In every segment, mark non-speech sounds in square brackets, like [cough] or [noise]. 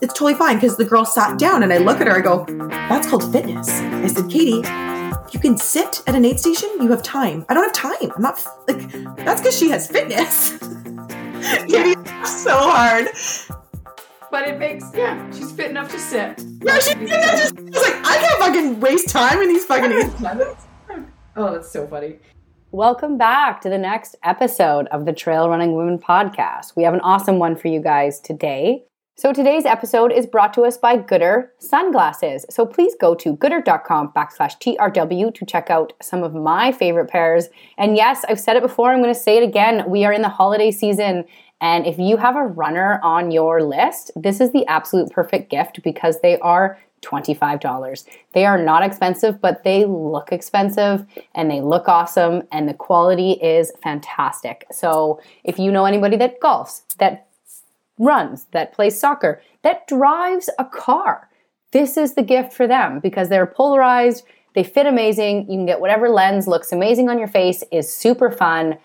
it's totally fine because the girl sat down and I look at her, I go, that's called fitness. I said, Katie, you can sit at an aid station, you have time. I don't have time. I'm not like that's because she has fitness. [laughs] Katie so hard. But it makes yeah, she's fit enough to sit. Yeah, she did that just I like, I can't fucking waste time in these fucking aid stations. [laughs] Oh, that's so funny. Welcome back to the next episode of the Trail Running Women podcast. We have an awesome one for you guys today. So today's episode is brought to us by Goodr Sunglasses. So please go to goodr.com backslash TRW to check out some of my favorite pairs. And yes, I've said it before, I'm going to say it again. We are in the holiday season. And if you have a runner on your list, this is the absolute perfect gift because they are $25. They are not expensive, but they look expensive and they look awesome and the quality is fantastic. So if you know anybody that golfs, that runs, that plays soccer, that drives a car. This is the gift for them because they're polarized, they fit amazing. You can get whatever lens looks amazing on your face, is super fun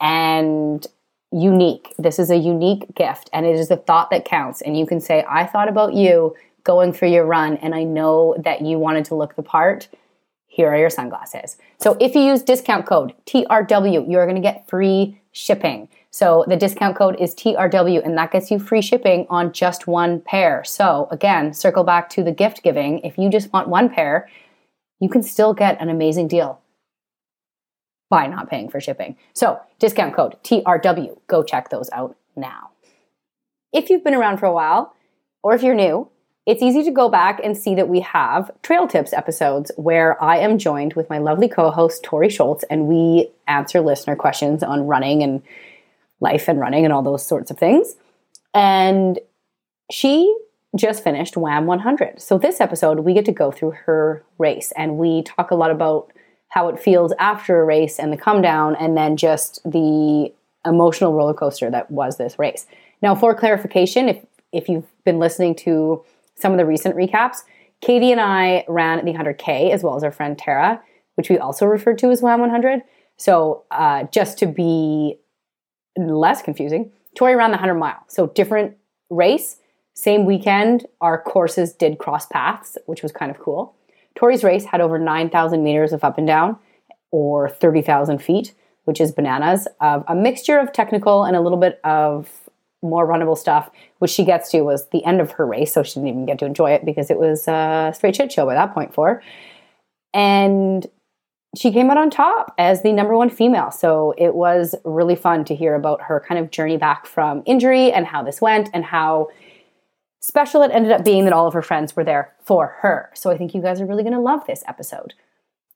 and unique. This is a unique gift and it is the thought that counts. And you can say, I thought about you going for your run and I know that you wanted to look the part. Here are your sunglasses. So if you use discount code TRW, you're going to get free shipping. So the discount code is TRW and that gets you free shipping on just one pair. So again, circle back to the gift giving. If you just want one pair, you can still get an amazing deal by not paying for shipping. So discount code TRW. Go check those out now. If you've been around for a while, or if you're new, it's easy to go back and see that we have trail tips episodes where I am joined with my lovely co host, Tori Schultz, and we answer listener questions on running and life and running and all those sorts of things. And she just finished WAM 100. So, this episode, we get to go through her race and we talk a lot about how it feels after a race and the come down, and then just the emotional roller coaster that was this race. Now, for clarification, if, if you've been listening to some of the recent recaps, Katie and I ran the 100K as well as our friend Tara, which we also referred to as WAM 100. So, uh, just to be less confusing, Tori ran the 100 mile. So different race, same weekend, our courses did cross paths, which was kind of cool. Tori's race had over 9,000 meters of up and down, or 30,000 feet, which is bananas, of a mixture of technical and a little bit of more runnable stuff, which she gets to was the end of her race, so she didn't even get to enjoy it because it was a straight shit show by that point for her. And she came out on top as the number one female. So it was really fun to hear about her kind of journey back from injury and how this went and how special it ended up being that all of her friends were there for her. So I think you guys are really going to love this episode.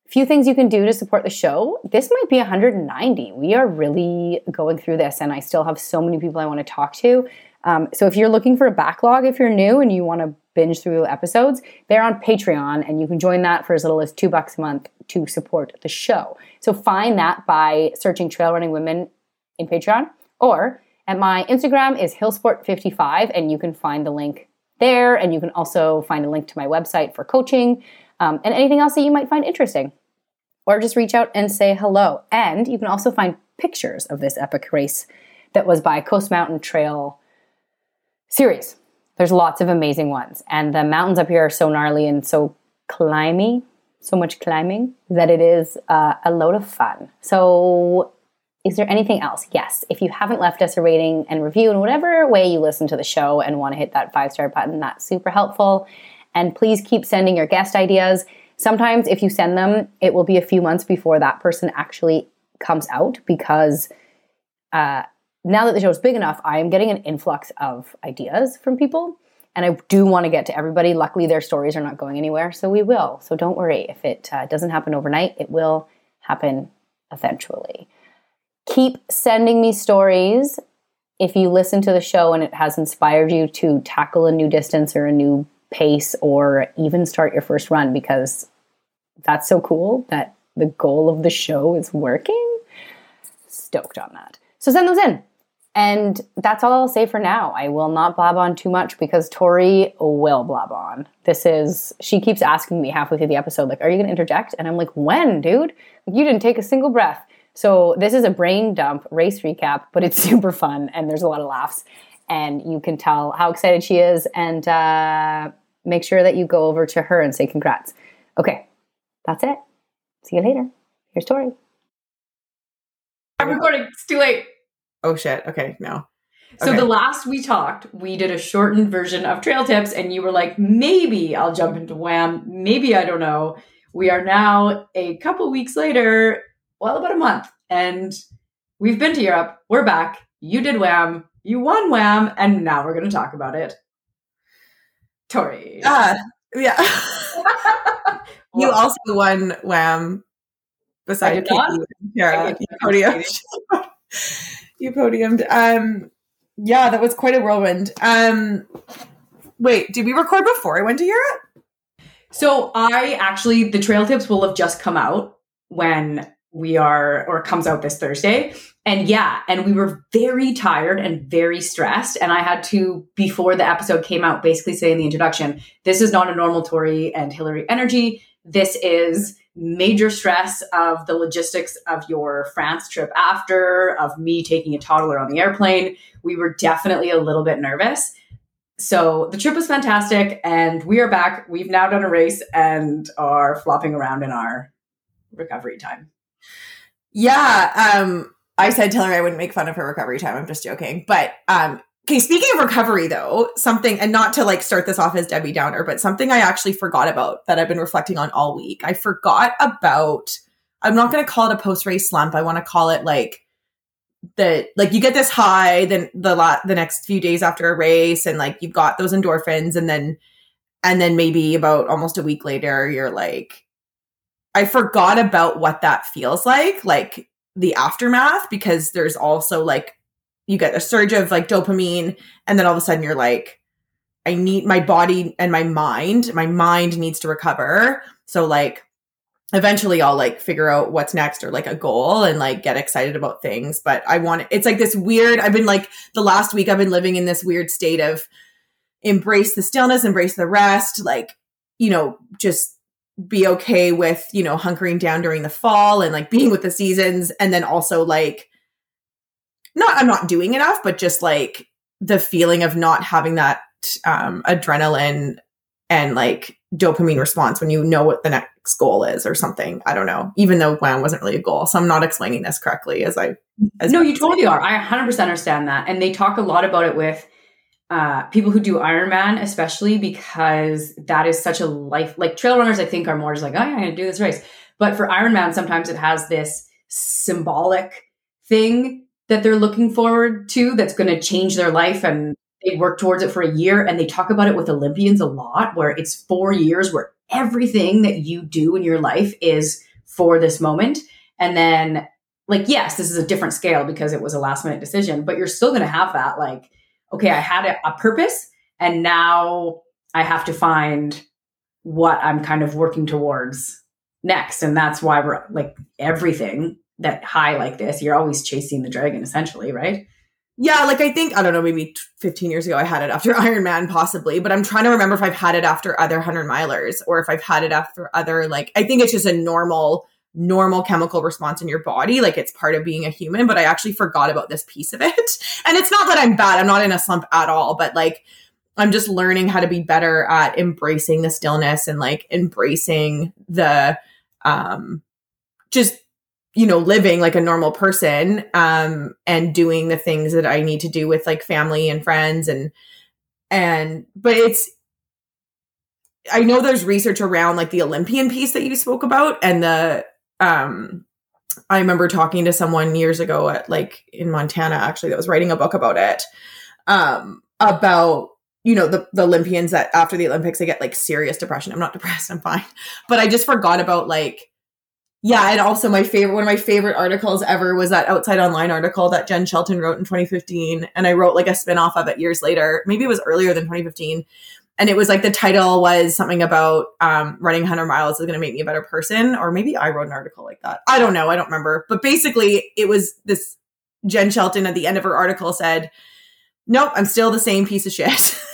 A few things you can do to support the show. This might be 190. We are really going through this, and I still have so many people I want to talk to. Um, so if you're looking for a backlog, if you're new and you want to binge through episodes, they're on Patreon, and you can join that for as little as two bucks a month to support the show. So find that by searching Trail Running Women in Patreon, or at my Instagram is Hilsport55, and you can find the link there, and you can also find a link to my website for coaching um, and anything else that you might find interesting. Or just reach out and say hello. And you can also find pictures of this epic race that was by Coast Mountain Trail series. There's lots of amazing ones. And the mountains up here are so gnarly and so climby, so much climbing, that it is uh, a load of fun. So, is there anything else? Yes. If you haven't left us a rating and review in whatever way you listen to the show and want to hit that five star button, that's super helpful. And please keep sending your guest ideas. Sometimes, if you send them, it will be a few months before that person actually comes out because uh, now that the show is big enough, I am getting an influx of ideas from people. And I do want to get to everybody. Luckily, their stories are not going anywhere, so we will. So don't worry. If it uh, doesn't happen overnight, it will happen eventually. Keep sending me stories. If you listen to the show and it has inspired you to tackle a new distance or a new pace or even start your first run, because that's so cool that the goal of the show is working. Stoked on that. So send those in. And that's all I'll say for now. I will not blab on too much because Tori will blab on. This is, she keeps asking me halfway through the episode, like, are you going to interject? And I'm like, when, dude? You didn't take a single breath. So this is a brain dump race recap, but it's [laughs] super fun and there's a lot of laughs. and you can tell how excited she is and uh, make sure that you go over to her and say congrats. Okay, that's it. See you later. Here's Tori. I'm recording. It's too late. Oh shit. Okay, no. So Okay. the last we talked, we did a shortened version of trail tips, and you were like, maybe I'll jump into WAM. Maybe I don't know. We are now a couple weeks later, well, about a month, and we've been to Europe. We're back. You did WAM. You won WAM, and now we're going to talk about it. Tori. Ah, yeah. [laughs] you also won WAM beside. Katie Tara. [laughs] [laughs] You podiumed. Um, yeah, that was quite a whirlwind. Um, wait, did we record before I went to Europe? So I actually the trail tips will have just come out when we are or comes out this Thursday. And yeah, and we were very tired and very stressed. And I had to, before the episode came out, basically say in the introduction, this is not a normal Tori and Hillary energy. This is major stress of the logistics of your France trip after, of me taking a toddler on the airplane. We were definitely a little bit nervous. So the trip was fantastic, and we are back. We've now done a race and are flopping around in our recovery time. Yeah. Um, I said to her I wouldn't make fun of her recovery time. I'm just joking. But um, okay, speaking of recovery though, something and not to like start this off as Debbie Downer, but something I actually forgot about that I've been reflecting on all week. I forgot about I'm not gonna call it a post race slump. I want to call it like the like you get this high then the lot the next few days after a race and like you've got those endorphins and then and then maybe about almost a week later you're like I forgot about what that feels like, like the aftermath, because there's also like you get a surge of like dopamine, and then all of a sudden you're like, I need my body and my mind, my mind needs to recover. So like eventually I'll like figure out what's next or like a goal and like get excited about things. But I want it's like this weird, I've been like the last week I've been living in this weird state of embrace the stillness, embrace the rest, like, you know, just be okay with you know hunkering down during the fall and like being with the seasons and then also like not i'm not doing enough but just like the feeling of not having that um adrenaline and like dopamine response when you know what the next goal is or something i don't know even though WAM wasn't really a goal so i'm not explaining this correctly as i as no, you totally are. I 100% understand that. And they talk a lot about it with uh, people who do Ironman, especially because that is such a life. Like trail runners, I think are more just like, oh, yeah, I'm going to do this race. But for Ironman, sometimes it has this symbolic thing that they're looking forward to that's going to change their life. And they work towards it for a year. And they talk about it with Olympians a lot, where it's four years where everything that you do in your life is for this moment. And then like yes this is a different scale because it was a last minute decision but you're still going to have that like okay i had a, a purpose and now i have to find what i'm kind of working towards next and that's why we're like everything that high like this you're always chasing the dragon essentially right Yeah, like I think I don't know, maybe 15 years ago I had it after [laughs] Iron Man, possibly, but I'm trying to remember if I've had it after other 100 milers or if I've had it after other like I think it's just a normal normal chemical response in your body, like it's part of being a human, but I actually forgot about this piece of it. [laughs] And it's not that I'm bad, I'm not in a slump at all, but like I'm just learning how to be better at embracing the stillness and like embracing the um just you know living like a normal person um and doing the things that i need to do with like family and friends and and but it's i know there's research around like the olympian piece that you spoke about and the um i remember talking to someone years ago at like in montana actually that was writing a book about it um about you know the, the olympians that after the olympics they get like serious depression. I'm not [laughs] depressed i'm fine but i just forgot about like yeah, and also my favorite one of my favorite articles ever was that Outside Online article that Jenn Shelton wrote in 2015, and I wrote like a spin-off of it years later. Maybe it was earlier than 2015. And it was like the title was something about um, running 100 miles is going to make me a better person, or maybe I wrote an article like that. I don't know, I don't remember. But basically, it was this Jenn Shelton at the end of her article said, "Nope, I'm still the same piece of shit." [laughs]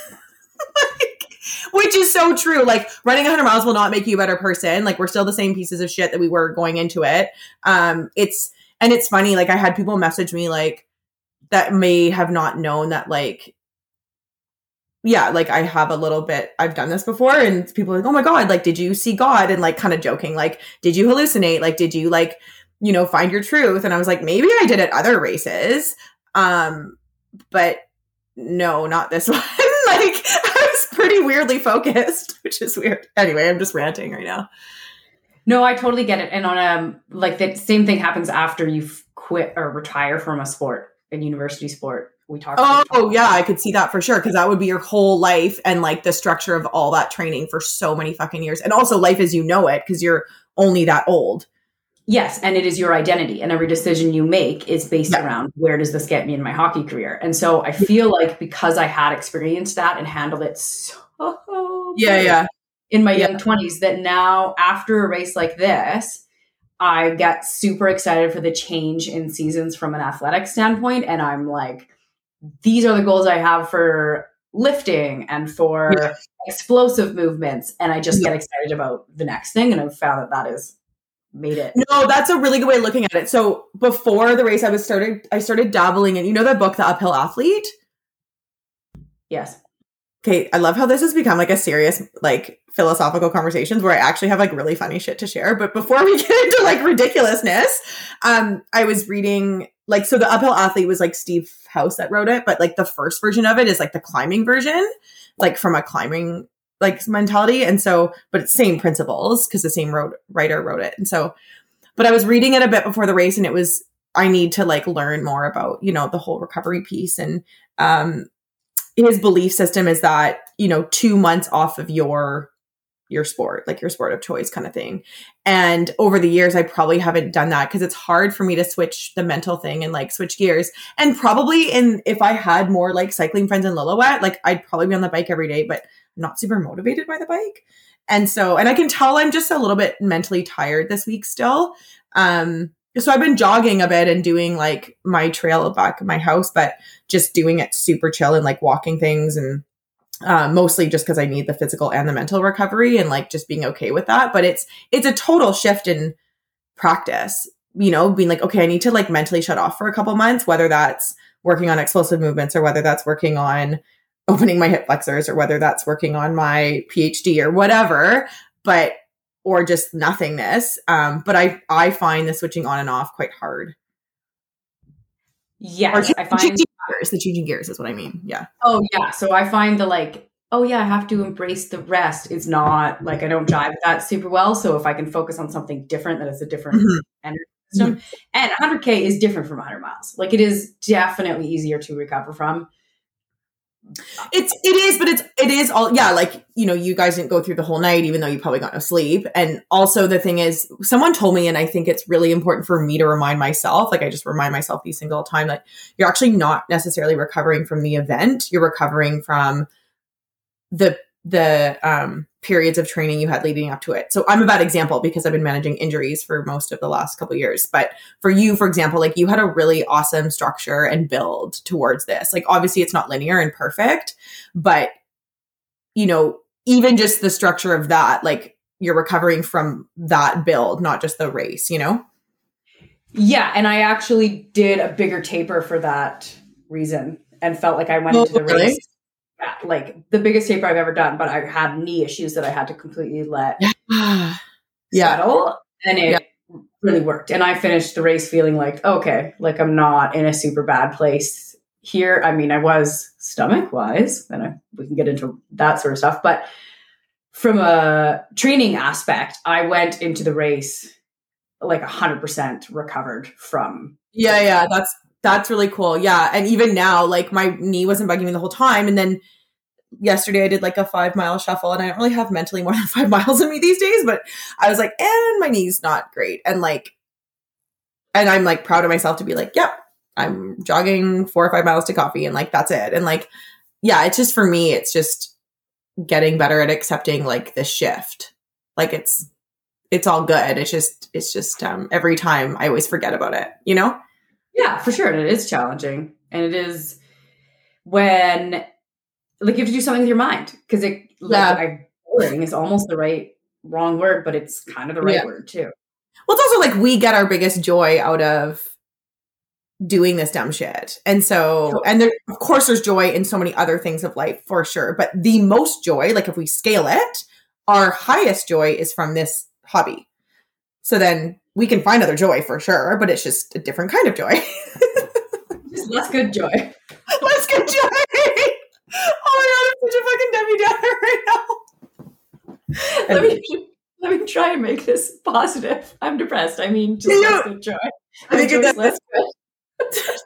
which is so true. Like running 100 miles will not make you a better person. Like we're still the same pieces of shit that we were going into it. Um, it's and it's funny. Like I had people message me like that may have not known that like yeah, like I have a little bit, I've done this before, and people are like, oh my God, like, did you see God? And like, kind of joking, like, did you hallucinate? Like, did you like, you know, find your truth? And I was like, maybe I did at other races. Um, but no, not this [laughs] one. like, pretty weirdly focused, [laughs] which is weird. Anyway, I'm just ranting right now. No, I totally get it. And on a like the same thing happens after you quit or retire from a sport, a university sport. We talked. Oh yeah, I could see that for sure because that would be your whole life and like the structure of all that training for so many fucking years, and also life as you know it because you're only that old. Yes, and it is your identity, and every decision you make is based yeah. around where does this get me in my hockey career. And so I feel like because I had experienced that and handled it so yeah, yeah, in my yeah. young twenties, that now after a race like this, I get super excited for the change in seasons from an athletic standpoint, and I'm like, these are the goals I have for lifting and for yeah. explosive movements, and I just get excited about the next thing, and I've found that that is made it. No, that's a really good way of looking at it. So before the race, I was started. I started dabbling in. You know that book, The Uphill Athlete. Yes. Okay, I love how this has become like a serious, like philosophical conversations where I actually have like really funny shit to share. But before [laughs] we get into like ridiculousness, um, I was reading like so the uphill athlete was like Steve House that wrote it, but like the first version of it is like the climbing version, like from a climbing like mentality. And so, but it's same principles because the same wrote, writer wrote it. And so, but I was reading it a bit before the race and it was, I need to like learn more about, you know, the whole recovery piece. And um his belief system is that, you know, two months off of your your sport, like your sport of choice kind of thing. And over the years, I probably haven't done that because it's hard for me to switch the mental thing and like switch gears. And probably in if I had more like cycling friends in Lillooet, like I'd probably be on the bike every day, but not super motivated by the bike. And so, and I can tell I'm just a little bit mentally tired this week still. Um, so I've been jogging a bit and doing like my trail back at my house, but just doing it super chill and like walking things and uh, mostly just because I need the physical and the mental recovery and like just being okay with that. But it's it's a total shift in practice. You know, being like, okay, I need to like mentally shut off for a couple months, whether that's working on explosive movements or whether that's working on opening my hip flexors or whether that's working on my PhD or whatever, but or just nothingness. Um, but I I find the switching on and off quite hard. Yes, I find gears, the changing gears is what I mean. Yeah. Oh yeah. So I find the like, oh yeah, I have to embrace the rest. It's not like I don't jive that super well. So if I can focus on something different that is a different mm-hmm. energy system, mm-hmm. and 100k is different from 100 miles. Like it is definitely easier to recover from. It's it is, but it's it is all yeah. Like you know, you guys didn't go through the whole night, even though you probably got no sleep. And also the thing is, someone told me, and I think it's really important for me to remind myself. Like I just remind myself these things all the time. That you're actually not necessarily recovering from the event. You're recovering from the the um, periods of training you had leading up to it. So I'm a bad example because I've been managing injuries for most of the last couple years. But for you, for example, like you had a really awesome structure and build towards this. Like obviously it's not linear and perfect, but you know, even just the structure of that, like you're recovering from that build, not just the race, you know? Yeah, and I actually did a bigger taper for that reason and felt like I went oh, into the really? race like the biggest taper I've ever done, but I had knee issues that I had to completely let [sighs] yeah. settle. And it yeah. really worked. And I finished the race feeling like, okay, like I'm not in a super bad place here. I mean, I was stomach wise, and I, we can get into that sort of stuff. But from a training aspect, I went into the race like 100% recovered from. Yeah, yeah, that's that's really cool. Yeah. And even now, like my knee wasn't bugging me the whole time. And then yesterday I did like a five mile shuffle and I don't really have mentally more [laughs] than five miles in me these days, but I was like, and my knee's not great. And like, and I'm like proud of myself to be like, yep, I'm jogging four or five miles to coffee and like, that's it. And like, yeah, it's just for me, it's just getting better at accepting like the shift. Like it's, it's all good. It's just, it's just, um, every time I always forget about it, you know? Yeah, for sure. And it is challenging. And it is when like you have to do something with your mind because it like yeah. Boring is almost the right wrong word, but it's kind of the right yeah. word too. Well, it's also like we get our biggest joy out of doing this dumb shit. And so, and there, of course, there's joy in so many other things of life for sure. But the most joy, like if we scale it, our highest joy is from this hobby. So then we can find other joy for sure, but it's just a different kind of joy. Just less good joy. [laughs] Less good joy. [laughs] Oh my god, I'm such a fucking Debbie Downer right now. Let me let me try and make this positive. I'm depressed. I mean, just less good joy. I think Joy less good.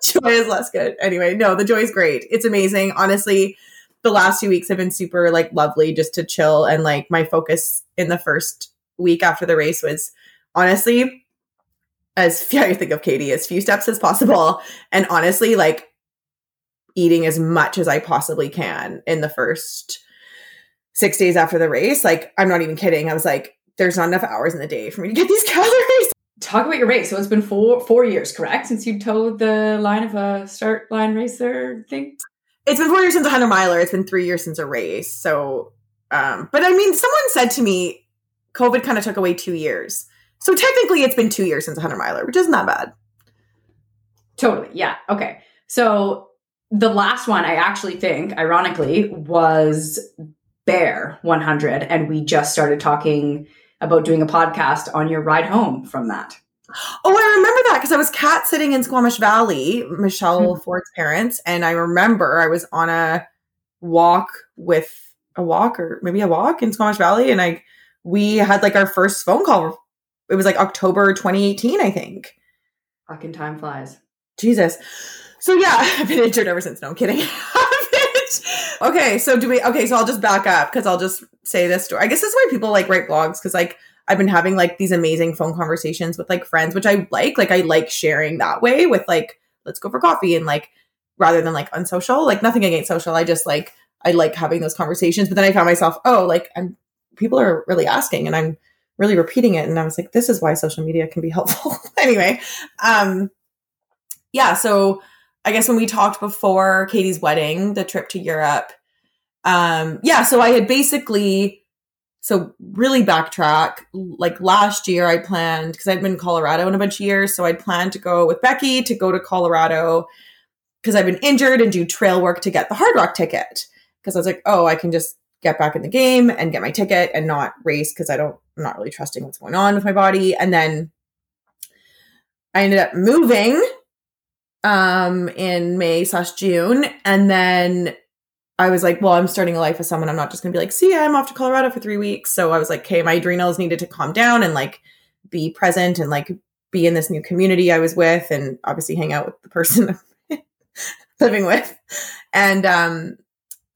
[laughs] joy is less good. Anyway, no, the joy is great. It's amazing. Honestly, the last two weeks have been super like lovely just to chill and like my focus in the first week after the race was honestly as yeah, [laughs] I think of Katie as few steps as possible and honestly like eating as much as I possibly can in the first 6 days after the race. Like I'm not even kidding. I was like there's not enough hours in the day for me to get [laughs] these calories. Talk about your race. So it's been four four years, correct? Since you towed the line of a start line racer thing. it's been four years since a hundred miler. It's been three years since a race. So, um, but I mean, someone said to me, COVID kind of took away two years. So technically, it's been two years since a hundred miler, which isn't that bad. Totally. Yeah. Okay. So the last one I actually think, ironically, was Bear 100. And we just started talking about doing a podcast on your ride home from that. [gasps] Oh, I remember that because I was cat sitting in Squamish Valley, Michelle hmm. Ford's parents, and I remember I was on a walk with a walk or maybe a walk in Squamish Valley, and I we had like our first phone call. It was like October 2018, I think. Fucking time flies. Jesus. So yeah, [laughs] I've been injured ever since. No, I'm kidding. [laughs] okay, so do we? Okay, so I'll just back up because I'll just say this story. I guess this is why people like write blogs because like I've been having like these amazing phone conversations with like friends, which I like. Like I like sharing that way with like let's go for coffee and like rather than like unsocial. Like nothing against social. I just like I like having those conversations. But then I found myself, oh, like I'm people are really asking and I'm really repeating it. And I was like, this is why social media can be helpful. [laughs] anyway, um, yeah. So I guess when we talked before Katie's wedding, the trip to Europe, um, yeah. So I had basically, so really backtrack. Like last year, I planned because I'd been in Colorado in a bunch of years, so I'd planned to go with Becky to go to Colorado because I've been injured and do trail work to get the Hardrock ticket. Because I was like, oh, I can just get back in the game and get my ticket and not race because I don't, I'm not really trusting what's going on with my body. And then I ended up moving um in May slash June. And then I was like, well, I'm starting a life with someone. I'm not just gonna be like, see, I'm off to Colorado for three weeks. So I was like, okay, my adrenals needed to calm down and like be present and like be in this new community I was with and obviously hang out with the person [laughs] living with. And um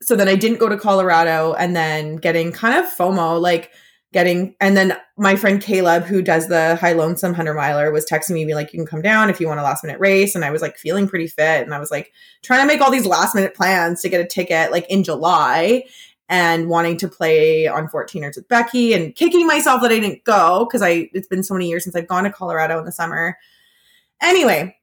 so then I didn't go to Colorado and then getting kind of FOMO, like getting and then my friend Caleb, who does the high lonesome hundred miler, was texting me, be like, you can come down if you want a last minute race. And I was like feeling pretty fit. And I was like trying to make all these last minute plans to get a ticket like in July and wanting to play on 14ers with Becky and kicking myself that I didn't go because I it's been so many years since I've gone to Colorado in the summer. Anyway,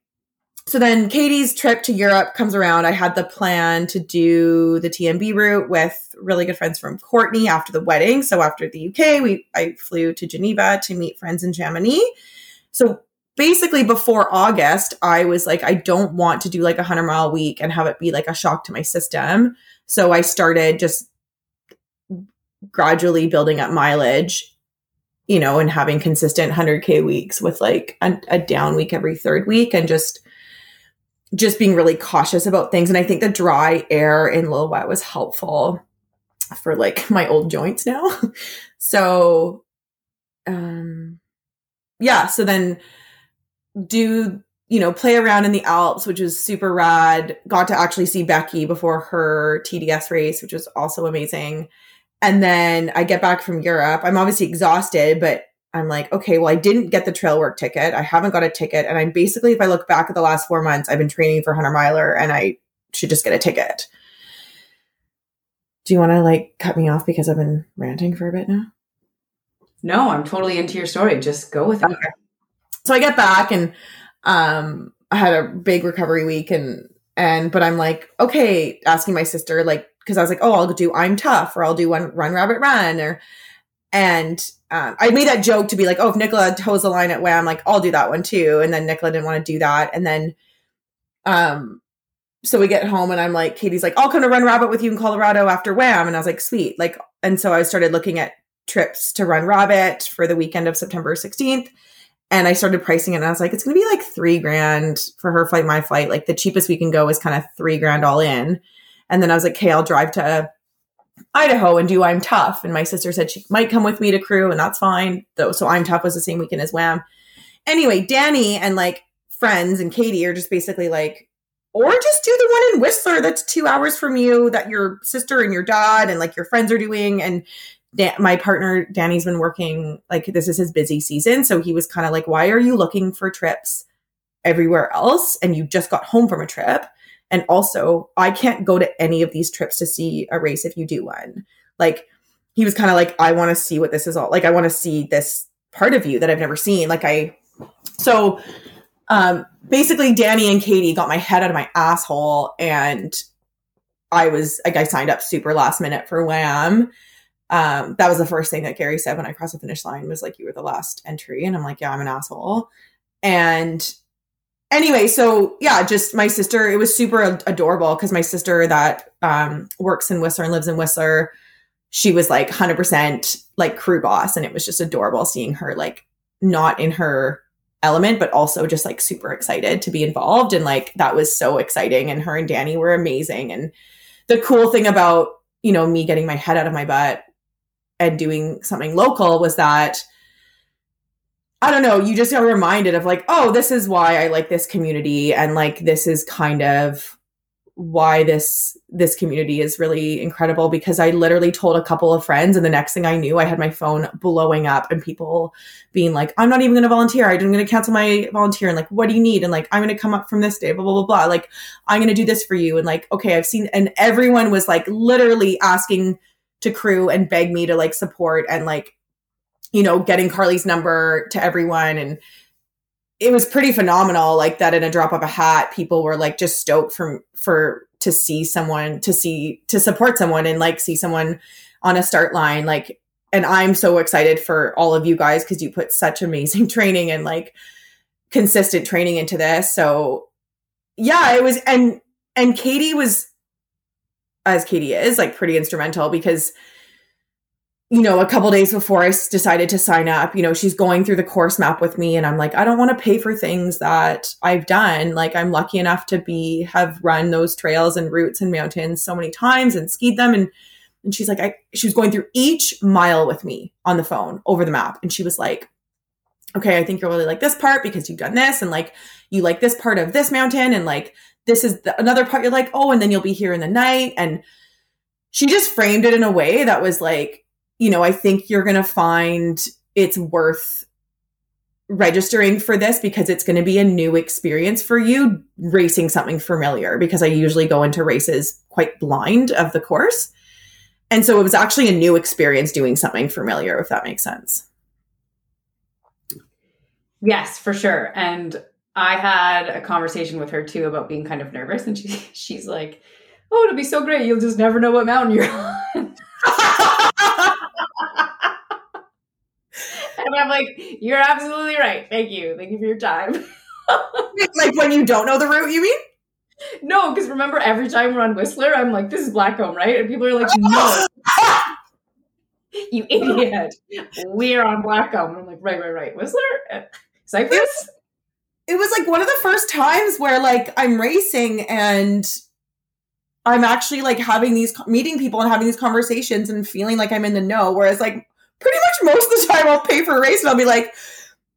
so then Katie's trip to Europe comes around. I had the plan to do the TMB route with really good friends from Courtenay after the wedding. So after the UK, we I flew to Geneva to meet friends in Chamonix. So basically before August, I was like, I don't want to do like a hundred mile week and have it be like a shock to my system. So I started just gradually building up mileage you know, and having consistent 100K weeks with like a, a down week every third week and just just being really cautious about things. And I think the dry air in Lillooet was helpful for like my old joints now. [laughs] so um yeah, so then do you know, play around in the Alps, which was super rad. Got to actually see Becky before her TDS race, which was also amazing. And then I get back from Europe. I'm obviously exhausted, but I'm like, okay, well, I didn't get the trail work ticket. I haven't got a ticket. And I'm basically, if I look back at the last four months, I've been training for 100 miler and I should just get a ticket. Do you want to like cut me off because I've been ranting for a bit now? No, I'm totally into your story. Just go with it. Okay. So I get back and um I had a big recovery week and and but I'm like, okay, asking my sister like because I was like, oh, I'll do IMTUF or I'll do one run rabbit run or and um, I made that joke to be like, oh, if Nicola toes the line at WAM, like, I'll do that one too. And then Nicola didn't want to do that. And then um, so we get home and I'm like, Katie's like, I'll come to Run Rabbit with you in Colorado after WAM. And I was like, sweet. Like, and so I started looking at trips to Run Rabbit for the weekend of September 16th. And I started pricing it and I was like, it's going to be like three grand for her flight, my flight. Like the cheapest we can go is kind of three grand all in. And then I was like, okay, I'll drive to Idaho and do IMTUF. And my sister said she might come with me to crew and that's fine. Though, so IMTUF was the same weekend as WAM. Anyway, Danny and like friends and Katie are just basically like, or just do the one in Whistler that's two hours from you that your sister and your dad and like your friends are doing. And Dan- my partner Danny's been working like this is his busy season, so he was kind of like, "Why are you looking for trips everywhere else and you just got home from a trip?" And also, I can't go to any of these trips to see a race if you do one. Like he was kind of like, "I want to see what this is all like. I want to see this part of you that I've never seen." Like I, so um, basically, Danny and Katie got my head out of my asshole, and I was like, I signed up super last minute for WAM um, that was the first thing that Gary said when I crossed the finish line was like, you were the last entry. And I'm like, yeah, I'm an asshole. And anyway, so yeah, just my sister, it was super adorable because my sister that um, works in Whistler and lives in Whistler, she was like 100% like crew boss. And it was just adorable seeing her like not in her element, but also just like super excited to be involved. And like that was so exciting. And her and Danny were amazing. And the cool thing about, you know, me getting my head out of my butt and doing something local was that I don't know, you just got reminded of like, oh, this is why I like this community and like this is kind of why this this community is really incredible because I literally told a couple of friends and the next thing I knew I had my phone blowing up and people being like I'm not even to volunteer. I'm to cancel my volunteer and like what do you need? and like I'm to come up from this day blah blah blah blah like I'm to do this for you and like okay I've seen and everyone was like literally asking to crew and beg me to like support and like you know getting carly's number to everyone. And it was pretty phenomenal like that in a drop of a hat people were like just stoked from for to see someone to see to support someone and like see someone on a start line. Like and i'm so excited for all of you guys because you put such amazing [laughs] training and like consistent training into this. So yeah it was and and katie was as Katie is, like pretty instrumental because you know, a couple days before I decided to sign up, you know, she's going through the course map with me and I'm like, I don't want to pay for things that I've done. Like I'm lucky enough to be have run those trails and routes and mountains so many times and skied them and and she's like I she was going through each mile with me on the phone over the map and she was like okay, I think you'll really like this part because you've done this and like you like this part of this mountain and like this is the, another part you're like, oh, and then you'll be here in the night. And she just framed it in a way that was like, you know, I think you're going to find it's worth registering for this because it's going to be a new experience for you racing something familiar because I usually go into races quite blind of the course. And so it was actually a new experience doing something familiar, if that makes sense. Yes, for sure. And I had a conversation with her too about being kind of nervous, and she [laughs] she's like, "Oh, it'll be so great. You'll just never know what mountain you're on." [laughs] and I'm like, "You're absolutely right. Thank you. Thank you for your time." [laughs] like when you don't know the route, you mean? No, because remember, every time we're on Whistler, I'm like, "This is Blackcomb, right?" And people are like, "No." [laughs] you idiot. We're on Blackcomb. I'm like, right, right, right. Whistler? Uh, Cypress? it was like one of the first times where like I'm racing and I'm actually like having these meeting people and having these conversations and feeling like I'm in the know. Whereas like pretty much most of the time I'll pay for a race and I'll be like,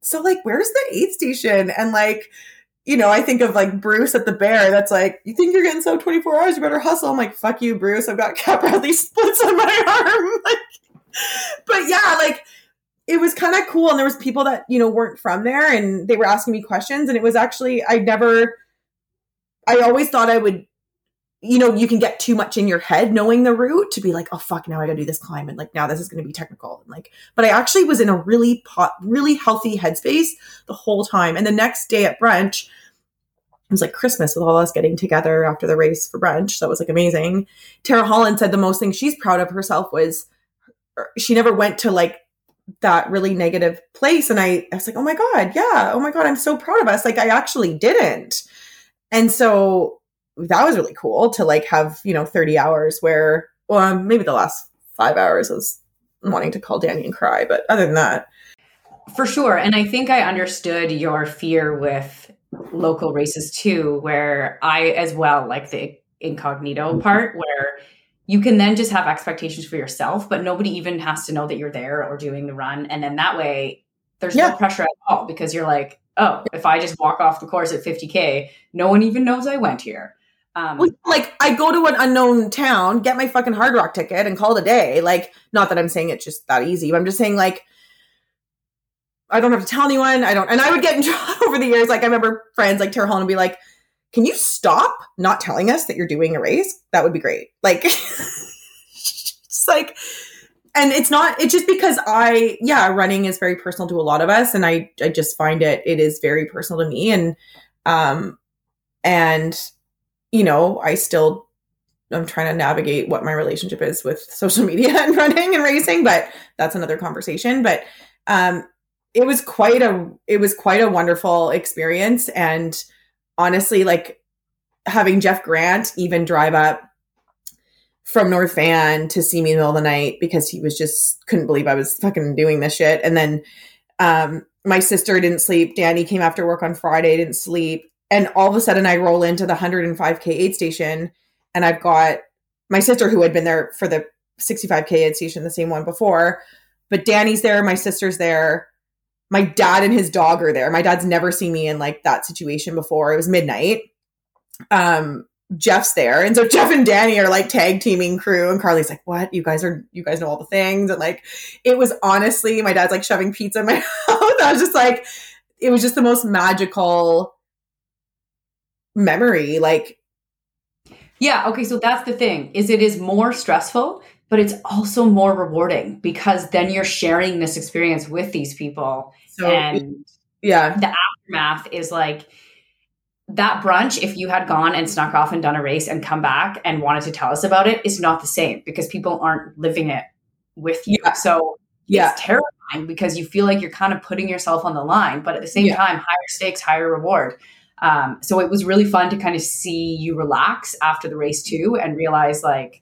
so like where's the aid station? And like, you know, I think of like Bruce at the bear that's like, you think you're getting so 24 hours, you better hustle. I'm like, fuck you, Bruce. I've got Cap Bradley [laughs] splits on my arm. [laughs] like, but yeah, like it was kind of cool and there was people that you know weren't from there and they were asking me questions and it was actually i never i always thought i would you know you can get too much in your head knowing the route to be like oh fuck now i gotta do this climb and like now this is gonna be technical and like but i actually was in a really pot really healthy headspace the whole time and the next day at brunch it was like Christmas with all us getting together after the race for brunch. That was like amazing. Tara Holland said the most thing she's proud of herself was she never went to like that really negative place. And I, I was like, oh my God, yeah, oh my God, I'm so proud of us. Like I actually didn't. and so that was really cool to like have you know 30 hours where well um, maybe the last five hours was wanting to call danny and cry but other than that for sure and i think i understood your fear with local races too where i as well like the incognito mm-hmm. part where you can then just have expectations for yourself but nobody even has to know that you're there or doing the run and then that way there's yeah. no pressure at all because you're like oh if i just walk off the course at 50k no one even knows i went here um, like I go to an unknown town, get my fucking Hardrock ticket, and call it a day. Like, not that I'm saying it's just that easy, but I'm just saying like I don't have to tell anyone. I don't, and I would get in [laughs] trouble over the years. Like I remember friends like Tara Holland would be like, "Can you stop not telling us that you're doing a race? That would be great." Like, [laughs] it's like, and it's not. It's just because I, yeah, running is very personal to a lot of us, and I, I just find it, it is very personal to me, and, um, and you know, I still I'm trying to navigate what my relationship is with [laughs] social media and running and racing, but that's another conversation. But um, it was quite a it was quite a wonderful experience, and honestly, like having Jeff Grant even drive up from North Van to see me in the middle of the night because he was just couldn't believe I was fucking doing this shit, and then um, my sister didn't sleep. Danny came after work on Friday, didn't sleep and all of a sudden I roll into the 105k aid station and I've got my sister who had been there for the 65k aid station, the same one before, but Danny's there, my sister's there, my dad and his dog are there. My dad's never seen me in like that situation before. It was midnight. Um, Jeff's there. And so [laughs] Jeff and Danny are like tag teaming crew and Carly's like, what? You guys are, you guys know all the things. And like, it was honestly, my dad's like shoving pizza in my [laughs] mouth. I was just like, it was just the most magical memory like yeah okay so that's the thing is it is more stressful but it's also more rewarding because then you're sharing this experience with these people so, and yeah the aftermath is like that brunch if you had gone and snuck off and done a race and come back and wanted to tell us about it is not the same because people aren't living it with you yeah. so yeah. it's terrifying because you feel like you're kind of putting yourself on the line but at the same yeah. time higher stakes higher reward um, so it was really fun to kind of see you relax after the race too and realize like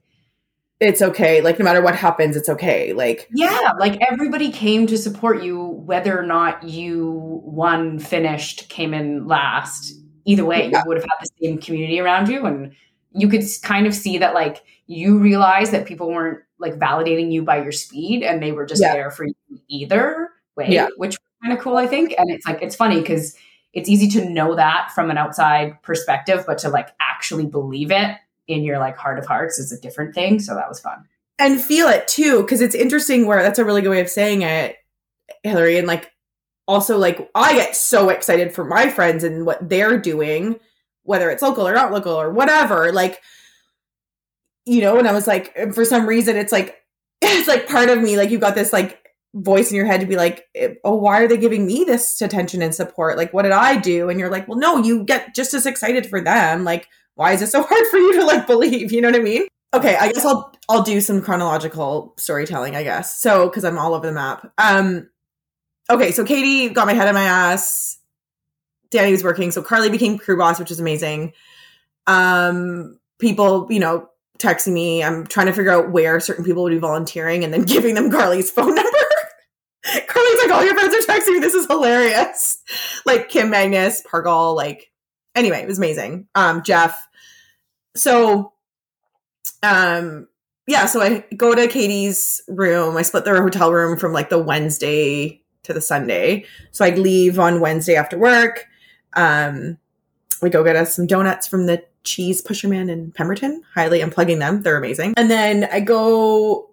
it's okay. Like no matter what happens, it's okay. Like yeah, like everybody came to support you, whether or not you won, finished, came in last. Either way, yeah. you would have had the same community around you, and you could kind of see that like you realized that people weren't like validating you by your speed, and they were just yeah. there for you either way, yeah. which was kind of cool, I think. And it's like it's funny because it's easy to know that from an outside perspective, but to like actually believe it in your like heart of hearts is a different thing. So that was fun. And feel it too, because it's interesting where that's a really good way of saying it, Hillary. And like also like I get so excited for my friends and what they're doing, whether it's local or not local or whatever. Like, you know, and I was like, for some reason it's like [laughs] it's like part of me, like you got this like voice in your head to be like, oh, why are they giving me this attention and support? Like, what did I do? And you're like, well, no, you get just as excited for them. Like, why is it so [laughs] hard for you to like believe? You know what I mean? Okay, I guess I'll I'll do some chronological storytelling, I guess. So, because I'm all over the map. Um, okay, so Katie got my head in my ass. Danny was working, so Carly became crew boss, which is amazing. Um, people, you know, texting me. I'm trying to figure out where certain people would be volunteering, and then [laughs] giving them Carly's phone [laughs] number. Carly's like, all your friends are texting me. This is hilarious. Like Kim Magnus, Pargal, like anyway, it was amazing. Um, Jeff. So um yeah, so I go to Katie's room. I split their hotel room from like the Wednesday to the Sunday. So I leave on Wednesday after work. Um we go get us some donuts from the cheese pusherman in Pemberton. Highly unplugging them. They're amazing. And then I go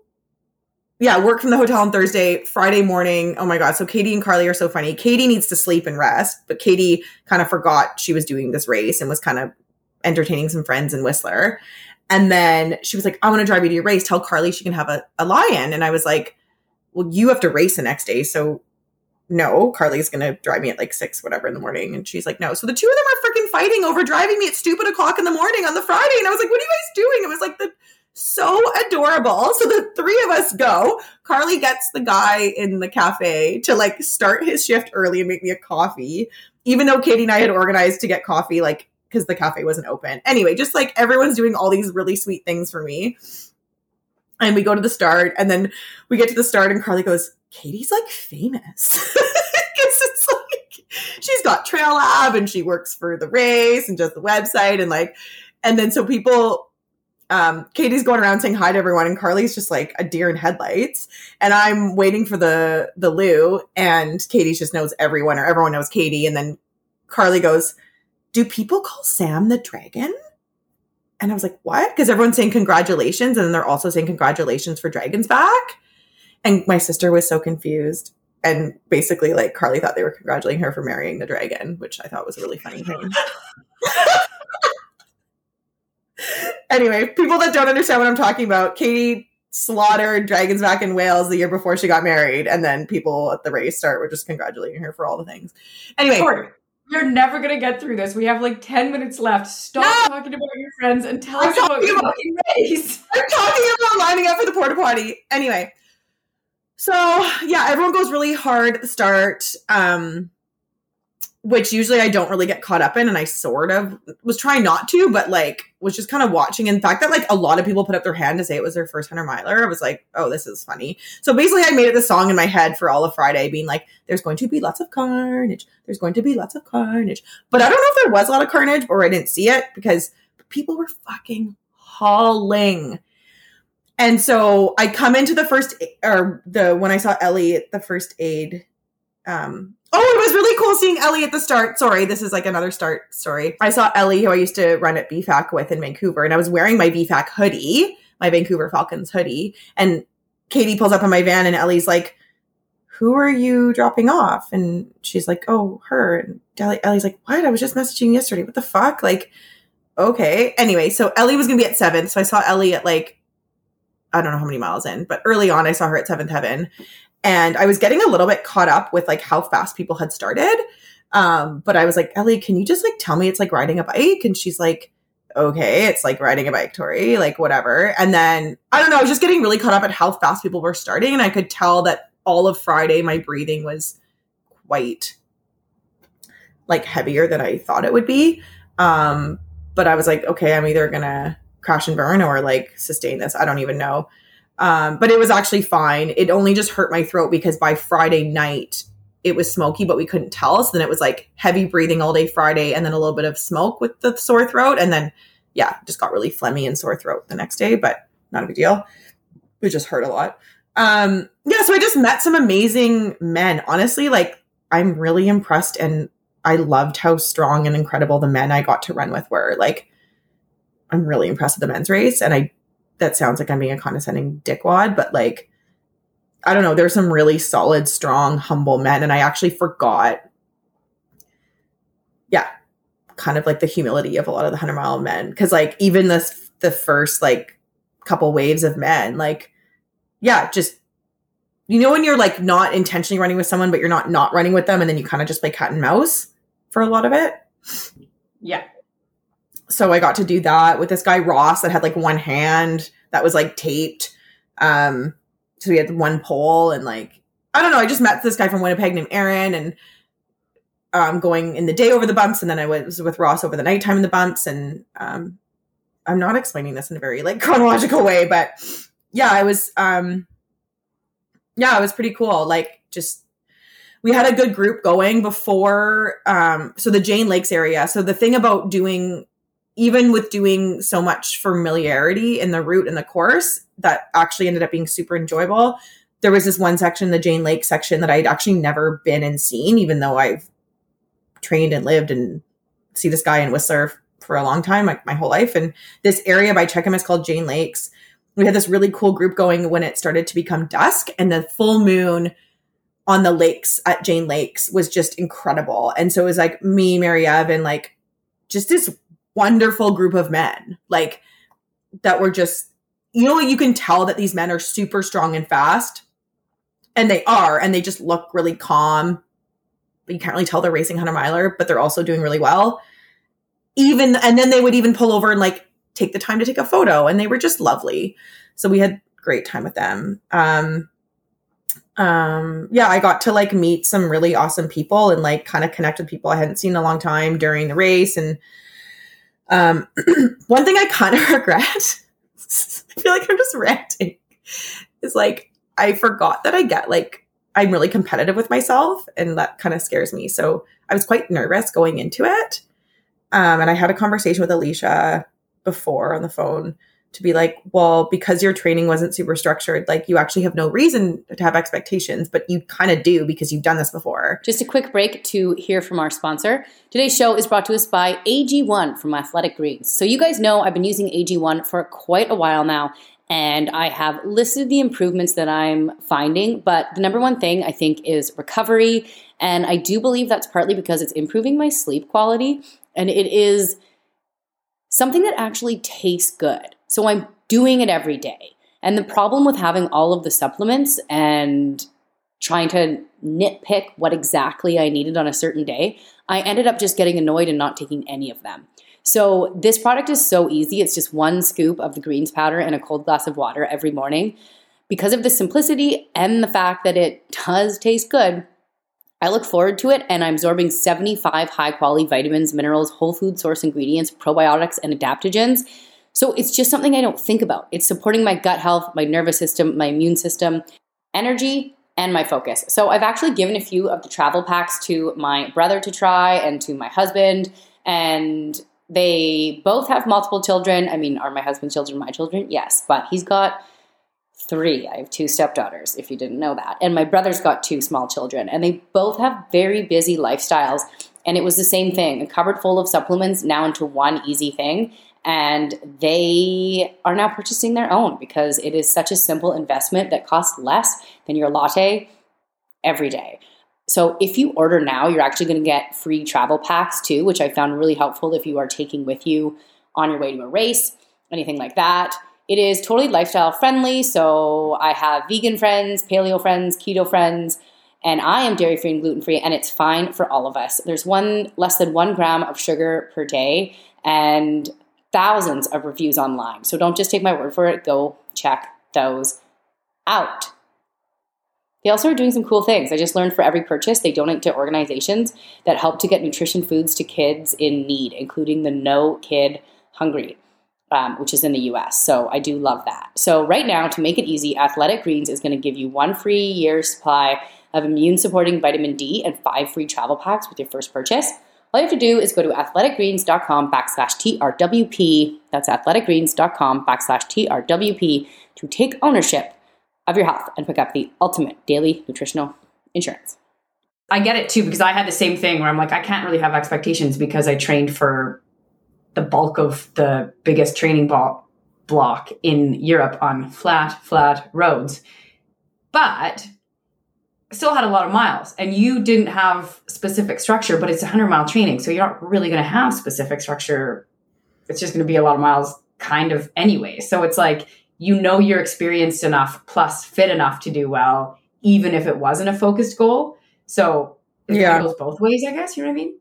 yeah, work from the hotel on Thursday, Friday morning. Oh my God. So Katie and Carly are so funny. Katie needs to sleep and rest, but Katie kind of forgot she was doing this race and was kind of entertaining some friends in Whistler. And then she was like, I want to drive you to your race. Tell Carly she can have a, a lie-in. And I was like, well, you have to race the next day. So no, Carly's going to drive me at like six, whatever in the morning. And she's like, no. So the two of them are freaking fighting over driving me at stupid o'clock in the morning on the Friday. And I was like, what are you guys doing? It was like the so adorable. So the three of us go. Carly gets the guy in the cafe to like start his shift early and make me a coffee, even though Katie and I had organized to get coffee like because the cafe wasn't open. Anyway, just like everyone's doing all these really sweet things for me. And we go to the start, and then we get to the start, and Carly goes, Katie's like famous. [laughs] It's like she's got Trail Lab and she works for the race and does the website and like, and then so people um, Katie's going around saying hi to everyone, and Carly's just like a deer in headlights. And I'm waiting for the the loo, and Katie just knows everyone, or everyone knows Katie. And then Carly goes, "Do people call Sam the dragon?" And I was like, "What?" Because everyone's saying congratulations, and then they're also saying congratulations for Dragons back. And my sister was so confused. And basically, like Carly thought they were congratulating her for marrying the dragon, which I thought was a really funny thing. [laughs] [laughs] anyway, people that don't understand what I'm talking about, Katie slaughtered dragons back in Wales the year before she got married, and then people at the race start were just congratulating her for all the things. Anyway, you're never gonna get through this. We have like ten minutes left. Stop No! talking about your friends and tell I'm us about talking your about- fucking race. [laughs] I'm talking about lining up for the porta potty. Anyway, so yeah, everyone goes really hard at the start, um, which usually I don't really get caught up in, and I sort of was trying not to, but like was just kind of watching. In fact, that like a lot of people put up their hand to say it was their first hundred miler. I was like, oh, this is funny. So basically, I made it the song in my head for all of Friday, being like, "There's going to be lots of carnage. There's going to be lots of carnage." But I don't know if there was a lot of carnage or I didn't see it because people were fucking hauling. And so I come into the first or the when I saw Ellie at the first aid. Um, oh, it was really cool seeing Ellie at the start. Sorry, this is like another start story. I saw Ellie, who I used to run at VFAC with in Vancouver, and I was wearing my VFAC hoodie, my Vancouver Falcons hoodie. And Katie pulls up in my van, and Ellie's like, "Who are you dropping off?" And she's like, "Oh, her." And Ellie- Ellie's like, "What? I was just messaging yesterday. What the fuck?" Like, okay. Anyway, so Ellie was gonna be at seven, so I saw Ellie at like I don't know how many miles in, but early on I saw her at Seventh Heaven. And I was getting a little bit caught up with like how fast people had started. Um, but I was like, Ellie, can you just like tell me it's like riding a bike? And she's like, okay, it's like riding a bike, Tori, like whatever. And then I don't know, I was just getting really caught up at how fast people were starting. And I could tell that all of Friday my breathing was quite like heavier than I thought it would be. Um, but I was like, okay, I'm either gonna crash and burn or like sustain this. I don't even know. Um, but it was actually fine. It only just hurt my throat because by Friday night it was smoky, but we couldn't tell. So then it was like heavy breathing all day Friday and then a little bit of smoke with the sore throat. And then, yeah, just got really phlegmy and sore throat the next day, but not a big deal. It just hurt a lot. Um, yeah, so I just met some amazing men. Honestly, like I'm really impressed and I loved how strong and incredible the men I got to run with were. Like, I'm really impressed with the men's race. And I, that sounds like I'm being a condescending dickwad, but like, I don't know, there's some really solid, strong, humble men. And I actually forgot, yeah, kind of like the humility of a lot of the 100 mile men. Cause like, even this, the first like couple waves of men, like, yeah, just, you know, when you're like not intentionally running with someone, but you're not not running with them. And then you kind of just play cat and mouse for a lot of it Yeah. So I got to do that with this guy Ross that had like one hand that was like taped. Um, so we had one pole and like I don't know. I just met this guy from Winnipeg named Aaron and um, going in the day over the bumps, and then I was with Ross over the nighttime in the bumps. And um, I'm not explaining this in a very like [laughs] chronological way, but yeah, I was um, yeah, it was pretty cool. Like just we had a good group going before um so the Jane Lakes area. So the thing about doing even with doing so much familiarity in the route and the course that actually ended up being super enjoyable. There was this one section, the Jane Lake section, that I'd actually never been and seen, even though I've trained and lived and see this guy in Whistler for a long time, like my whole life. And this area by Checkham is called Jane Lakes. We had this really cool group going when it started to become dusk, and the full moon on the lakes at Jane Lakes was just incredible. And so it was like me, Mary Ev, and like just this wonderful group of men, like that were just, you know, what you can tell that these men are super strong and fast. And they are, and they just look really calm. But you can't really tell they're racing 100 miler, but they're also doing really well. Even, and then they would even pull over and like take the time to take a photo, and they were just lovely. So we had great time with them. Um, um yeah i got to like meet some really awesome people and like kind of connect with people i hadn't seen in a long time during the race and Um, [clears throat] one thing I kind of [laughs] regret, I feel like I'm just ranting, is like I forgot that I get like I'm really competitive with myself, and that kind of scares me. So I was quite nervous going into it. Um, and I had a conversation with Alicia before on the phone to be like, well, because your training wasn't super structured, like you actually have no reason to have expectations, but you kind of do because you've done this before. Just a quick break to hear from our sponsor. Today's show is brought to us by AG1 from Athletic Greens. So, you guys know I've been using AG1 for quite a while now, and I have listed the improvements that I'm finding. But the number one thing I think is recovery. And I do believe that's partly because it's improving my sleep quality, and it is something that actually tastes good. So I'm doing it every day. And the problem with having all of the supplements and trying to nitpick what exactly I needed on a certain day, I ended up just getting annoyed and not taking any of them. So this product is so easy. It's just one scoop of the greens powder and a cold glass of water every morning. Because of the simplicity and the fact that it does taste good, I look forward to it and I'm absorbing 75 high quality vitamins, minerals, whole food source ingredients, probiotics, and adaptogens so it's just something I don't think about. It's supporting my gut health, my nervous system, my immune system, energy, and my focus. So I've actually given a few of the travel packs to my brother to try and to my husband. And they both have multiple children. I mean, are my husband's children my children? Yes, but he's got three. I have two stepdaughters, if you didn't know that. And my brother's got two small children. And they both have very busy lifestyles. And it was the same thing a cupboard full of supplements now into one easy thing and they are now purchasing their own because it is such a simple investment that costs less than your latte every day. So if you order now, you're actually going to get free travel packs too, which I found really helpful if you are taking with you on your way to a race, anything like that. It is totally lifestyle friendly. So I have vegan friends, paleo friends, keto friends, and I am dairy free and gluten free, and it's fine for all of us. There's one less than one gram of sugar per day, and thousands of reviews online. So don't just take my word for it, go check those out. They also are doing some cool things. I just learned for every purchase, they donate to organizations that help to get nutrition foods to kids in need, including the No Kid Hungry, um, which is in the US. So I do love that. So, right now, to make it easy, Athletic Greens is going to give you one free year supply of immune supporting vitamin D and five free travel packs with your first purchase. All you have to do is go to athleticgreens.com backslash TRWP. That's athleticgreens.com backslash TRWP to take ownership of your health and pick up the ultimate daily nutritional insurance. I get it too because I had the same thing where I'm like, I can't really have expectations because I trained for the bulk of the biggest training ball block in Europe on flat, flat roads. But still had a lot of miles and you didn't have specific structure, but it's a 100 mile training. So you're not really going to have specific structure. It's just going to be a lot of miles kind of anyway. So it's like, you know, you're experienced enough plus fit enough to do well, even if it wasn't a focused goal. So it yeah. goes both ways, I guess. You know what I mean?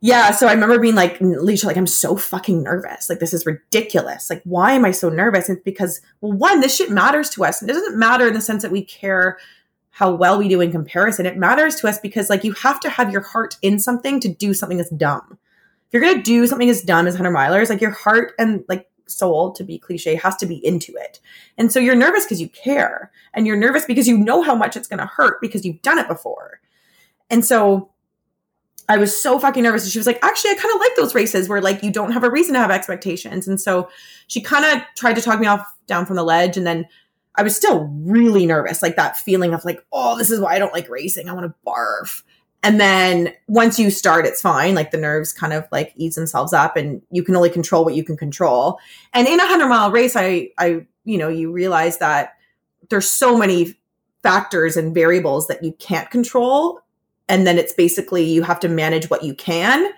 Yeah, so I remember being like, Alicia, like, I'm so fucking nervous. Like, this is ridiculous. Like, why am I so nervous? And it's because, well, one, this shit matters to us. And it doesn't matter in the sense that we care how well we do in comparison. It matters to us because like you have to have your heart in something to do something that's dumb. If you're to do something as dumb as 100 milers, like your heart and like soul to be cliche has to be into it. And so you're nervous because you care and you're nervous because you know how much it's to hurt because you've done it before. And so I was so fucking nervous. And she was like, actually, I kind of like those races where like you don't have a reason to have expectations. And so she kind of tried to talk me off down from the ledge. And then I was still really nervous, like that feeling of like, oh, this is why I don't like racing. I want to barf. And then once you start, it's fine. Like the nerves kind of like ease themselves up and you can only control what you can control. And in a hundred mile race, I, I, you know, you realize that there's so many factors and variables that you can't control. And then it's basically you have to manage what you can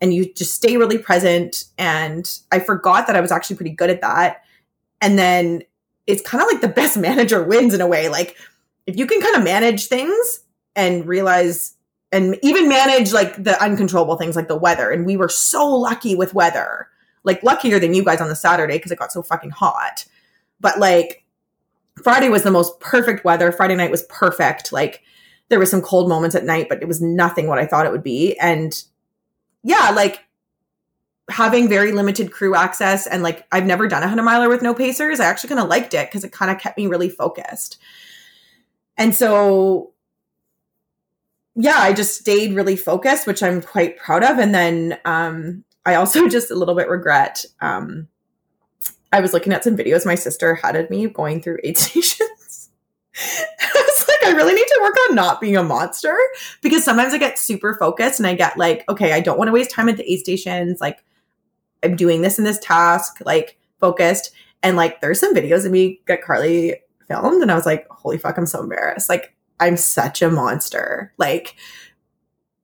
and you just stay really present. And I forgot that I was actually pretty good at that. And then it's kind of like the [laughs] best manager wins in a way. Like if you can kind of manage things and realize and even manage like the uncontrollable things like the weather. And we were so lucky with weather, like luckier than you guys on the Saturday because it got so fucking hot. But like Friday was the most perfect weather. Friday night was perfect. Like there was some cold moments at night, but it was nothing what I thought it would be. And yeah, like having very limited crew access and like I've never done a 100 miler with no pacers, I actually kind of liked it because it kind of kept me really focused. And so yeah, I just stayed really focused, which I'm quite proud of. And then um, I also [laughs] just a little bit regret. Um, I was looking at some videos my sister had of me going through aid [laughs] stations. I was like, I really need to work on not being a monster because sometimes I get super focused and I get like, okay, I don't want to waste time at the aid stations. Like, I'm doing this and this task, like focused. And like, there's some videos of me get Carly filmed, and I was like, holy fuck, I'm so embarrassed. Like, I'm such a monster. Like,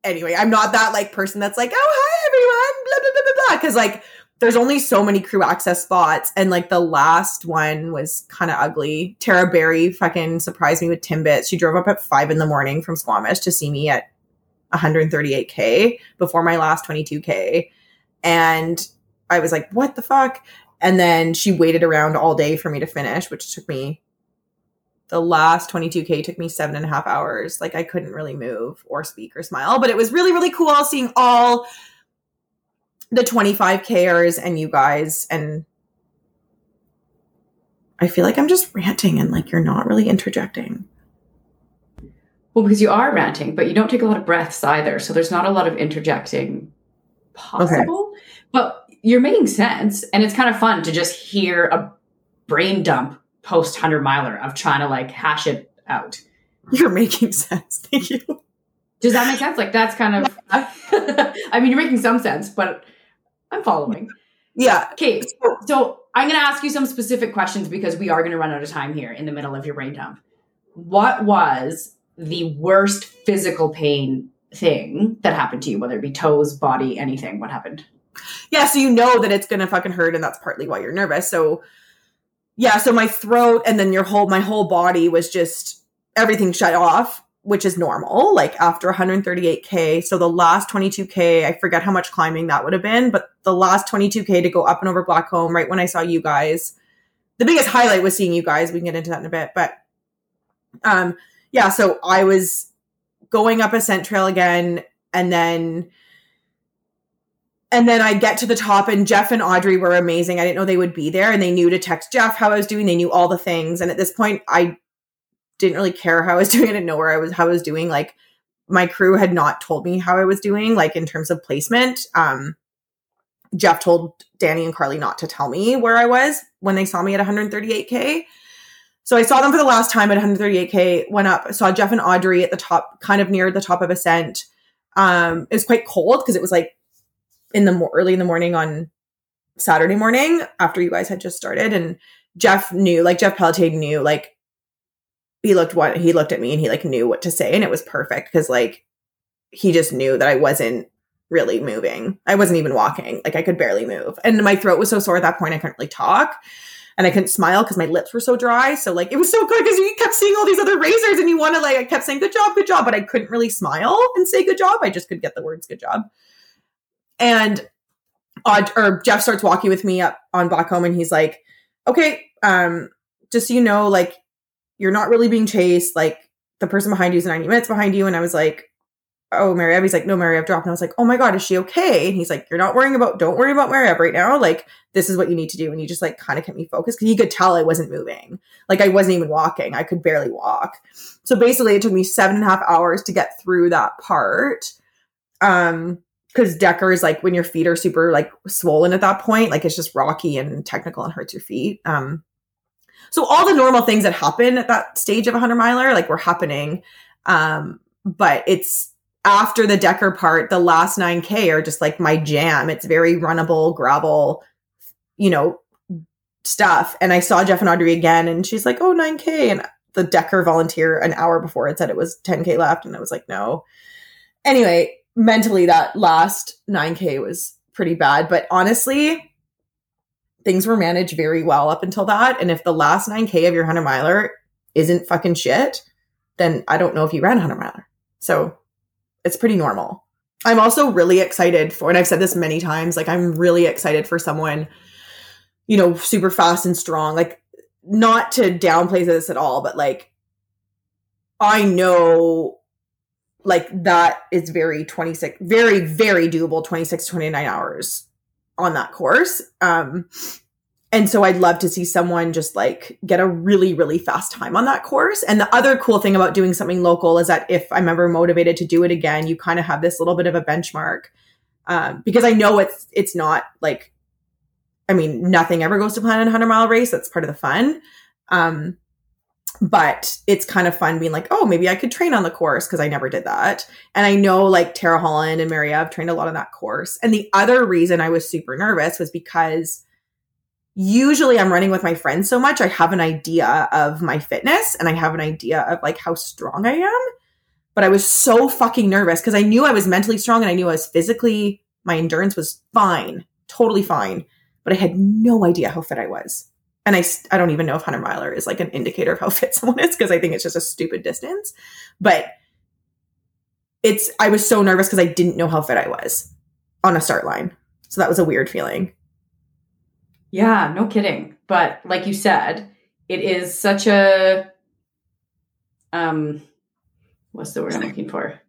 anyway, I'm not that like person that's like, oh, hi everyone, blah, blah, blah, blah, blah. Cause like, there's only so many crew access spots. And like the last one was kind of ugly. Tara Berry fucking surprised me with Timbits. She drove up at five in the morning from Squamish to see me at 138K before my last 22K. And I was like, what the fuck? And then she waited around all day for me to finish, which took me the last 22k took me seven and a half hours. Like i couldn't really move or speak or smile but it was really really cool seeing all the 25kers and you guys. And i feel like i'm just ranting and like you're not really interjecting. Well because you are ranting but you don't take a lot of breaths either. So there's not a lot of interjecting possible. Okay. but you're making sense and it's kind of fun to just hear a brain dump post 100 miler of trying to like hash it out. You're making sense. [laughs] Thank you. Does that make sense? Like that's kind of [laughs] I mean you're making some sense, but I'm following. Yeah. Okay. So I'm gonna ask you some specific questions because we are gonna run out of time here in the middle of your brain dump. What was the worst physical pain thing that happened to you, whether it be toes, body, anything? What happened? Yeah, so you know that it's gonna fucking hurt, and that's partly why you're nervous. So yeah, so my throat and then your whole my whole body was just everything shut off, which is normal. Like after 138k, so the last 22k, I forget how much climbing that would have been, but the last 22k to go up and over Blackcomb, right when I saw you guys, the biggest highlight was seeing you guys. We can get into that in a bit, but um, yeah. So I was going up Ascent Trail again, and then and then I get to the top, and Jeff and Audrey were amazing. I didn't know they would be there, and they knew to text Jeff how I was doing. They knew all the things, and at this point, I didn't really care how I was [laughs] doing. I didn't know where I was, how I was doing. Like my crew had not told me how I was doing, like in terms of placement. Um, Jeff told Danny and Carly not to tell me where I was when they saw me at 138k. So I saw them for the last time at 138k. Went up, saw Jeff and Audrey at the top, kind of near the top of Ascent. Um, it was quite cold because it was like in the mo- early in the morning on Saturday morning after you guys had just started, and Jeff knew, like Jeff Pelletier knew, like he looked what he looked at me and he like knew what to say, and it was perfect because like he just knew that I wasn't really moving. I wasn't even walking. Like I could barely move. And my throat was so sore at that point I couldn't really talk. And I couldn't smile because my lips were so dry. So like it was so good because you kept seeing all these other razors and you want to like I kept saying good job, good job, but I couldn't really smile and say good job. I just could get the words good job. And uh, or Jeff starts walking with me up on Blackcomb and he's like, okay, um, just so you know, like you're not really being chased. Like the person behind you is 90 minutes behind you. And I was like, oh, Mary He's like, no, Mary, I've dropped. And I was like, oh my God, is she okay? And he's like, you're not worrying about, don't worry about Mary right now. Like, this is what you need to do. And he just like kind of kept me focused because he could tell I wasn't moving. Like, I wasn't even walking. I could barely walk. So basically, it took me seven and a half hours to get through that part. Um, because Decker is like when your feet are super like swollen at that point, like it's just rocky and technical and hurts your feet. Um, so all the normal things that happen at that stage of a hundred miler like were happening, um, but it's after the Decker part, the last 9K are just like my jam. It's very runnable, gravel, you know, stuff. And I saw Jeff and Audrey again, and she's like, oh, 9K. And the Decker volunteer an hour before it said it was 10K left. And I was like, no. Anyway, mentally that last 9k was pretty bad but honestly things were managed very well up until that. And if the last 9k of your 100 miler isn't fucking shit then i don't know if you ran a 100 miler. So it's pretty normal. I'm also really excited for and i've said this many times like i'm really excited for someone you know super fast and strong like not to downplay this at all but like i know like that is very 26 very very doable 26 29 hours on that course. Um, and so I'd love to see someone just like get a really, really fast time on that course. And the other cool thing about doing something local is that if I'm ever motivated to do it again, you kind of have this little bit of a benchmark. Um, because I know it's it's not like I mean, nothing ever goes to plan in a hundred mile race. That's part of the fun. Um, but it's kind of fun being like, oh, maybe I could train on the course because I never did that. And I know like Tara Holland and Maria have trained a lot on that course. And the other reason I was super nervous was because usually I'm running with my friends so much, I have an idea of my fitness and I have an idea of like how strong I am. But I was so fucking nervous because I knew I was mentally strong and I knew I was physically, my endurance was fine, totally fine. But I had no idea how fit I was. And I, I don't even know if 100 miler is like an indicator of how [laughs] fit someone is because I think it's just a stupid distance. But it's, I was so nervous because I didn't know how fit I was on a start line. So that was a weird feeling. Yeah, no kidding. But like you said, it is such a um what's the word I'm looking for?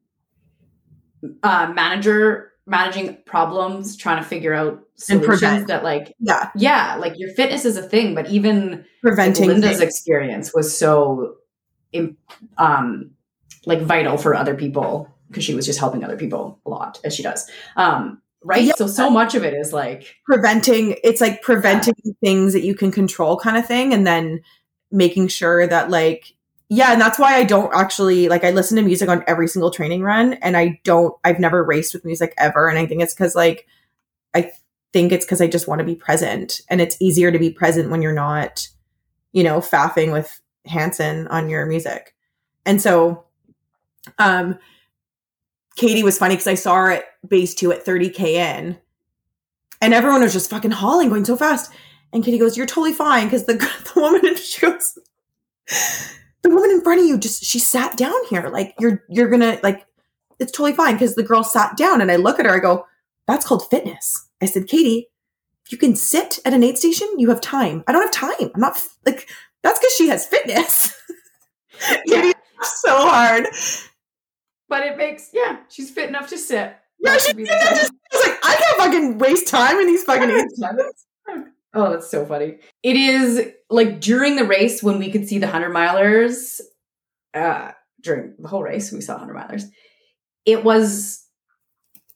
Uh manager managing problems, trying to figure out solutions that like yeah. Yeah, like your fitness is a thing, but even Preventing like, Linda's things. experience was so um like vital for other people because she was just helping other people a lot as she does. Um right? Yeah. So so much of it is like preventing it's like preventing things that you can control kind of thing and then making sure that like yeah and that's why i don't actually like i listen to music on every single training run and i don't i've never raced with music ever and i think it's because like i think it's because i just want to be present and it's easier to be present when you're not you know faffing with hanson on your music and so um katie was funny because i saw her at base two at 30k in and everyone was just fucking hauling, going so fast. And Katie goes, "You're totally fine," because the [laughs] the woman she goes, "The woman in front of you just she sat down here. Like you're you're gonna like it's totally fine because the girl sat down." And I look at her, I go, "That's called fitness." I said, "Katie, if you can sit at an aid station, you have time. I don't have time. I'm not f- like that's because she has fitness." Katie laughed so hard. but it makes yeah, she's fit enough to sit. Yeah, she's she should be did the that. test. Just, I was like, I can't fucking waste time in these fucking aid stations. Oh, that's so funny. It is like during the race when we could see the 100 milers, uh, during the whole race, we saw 100 milers. It was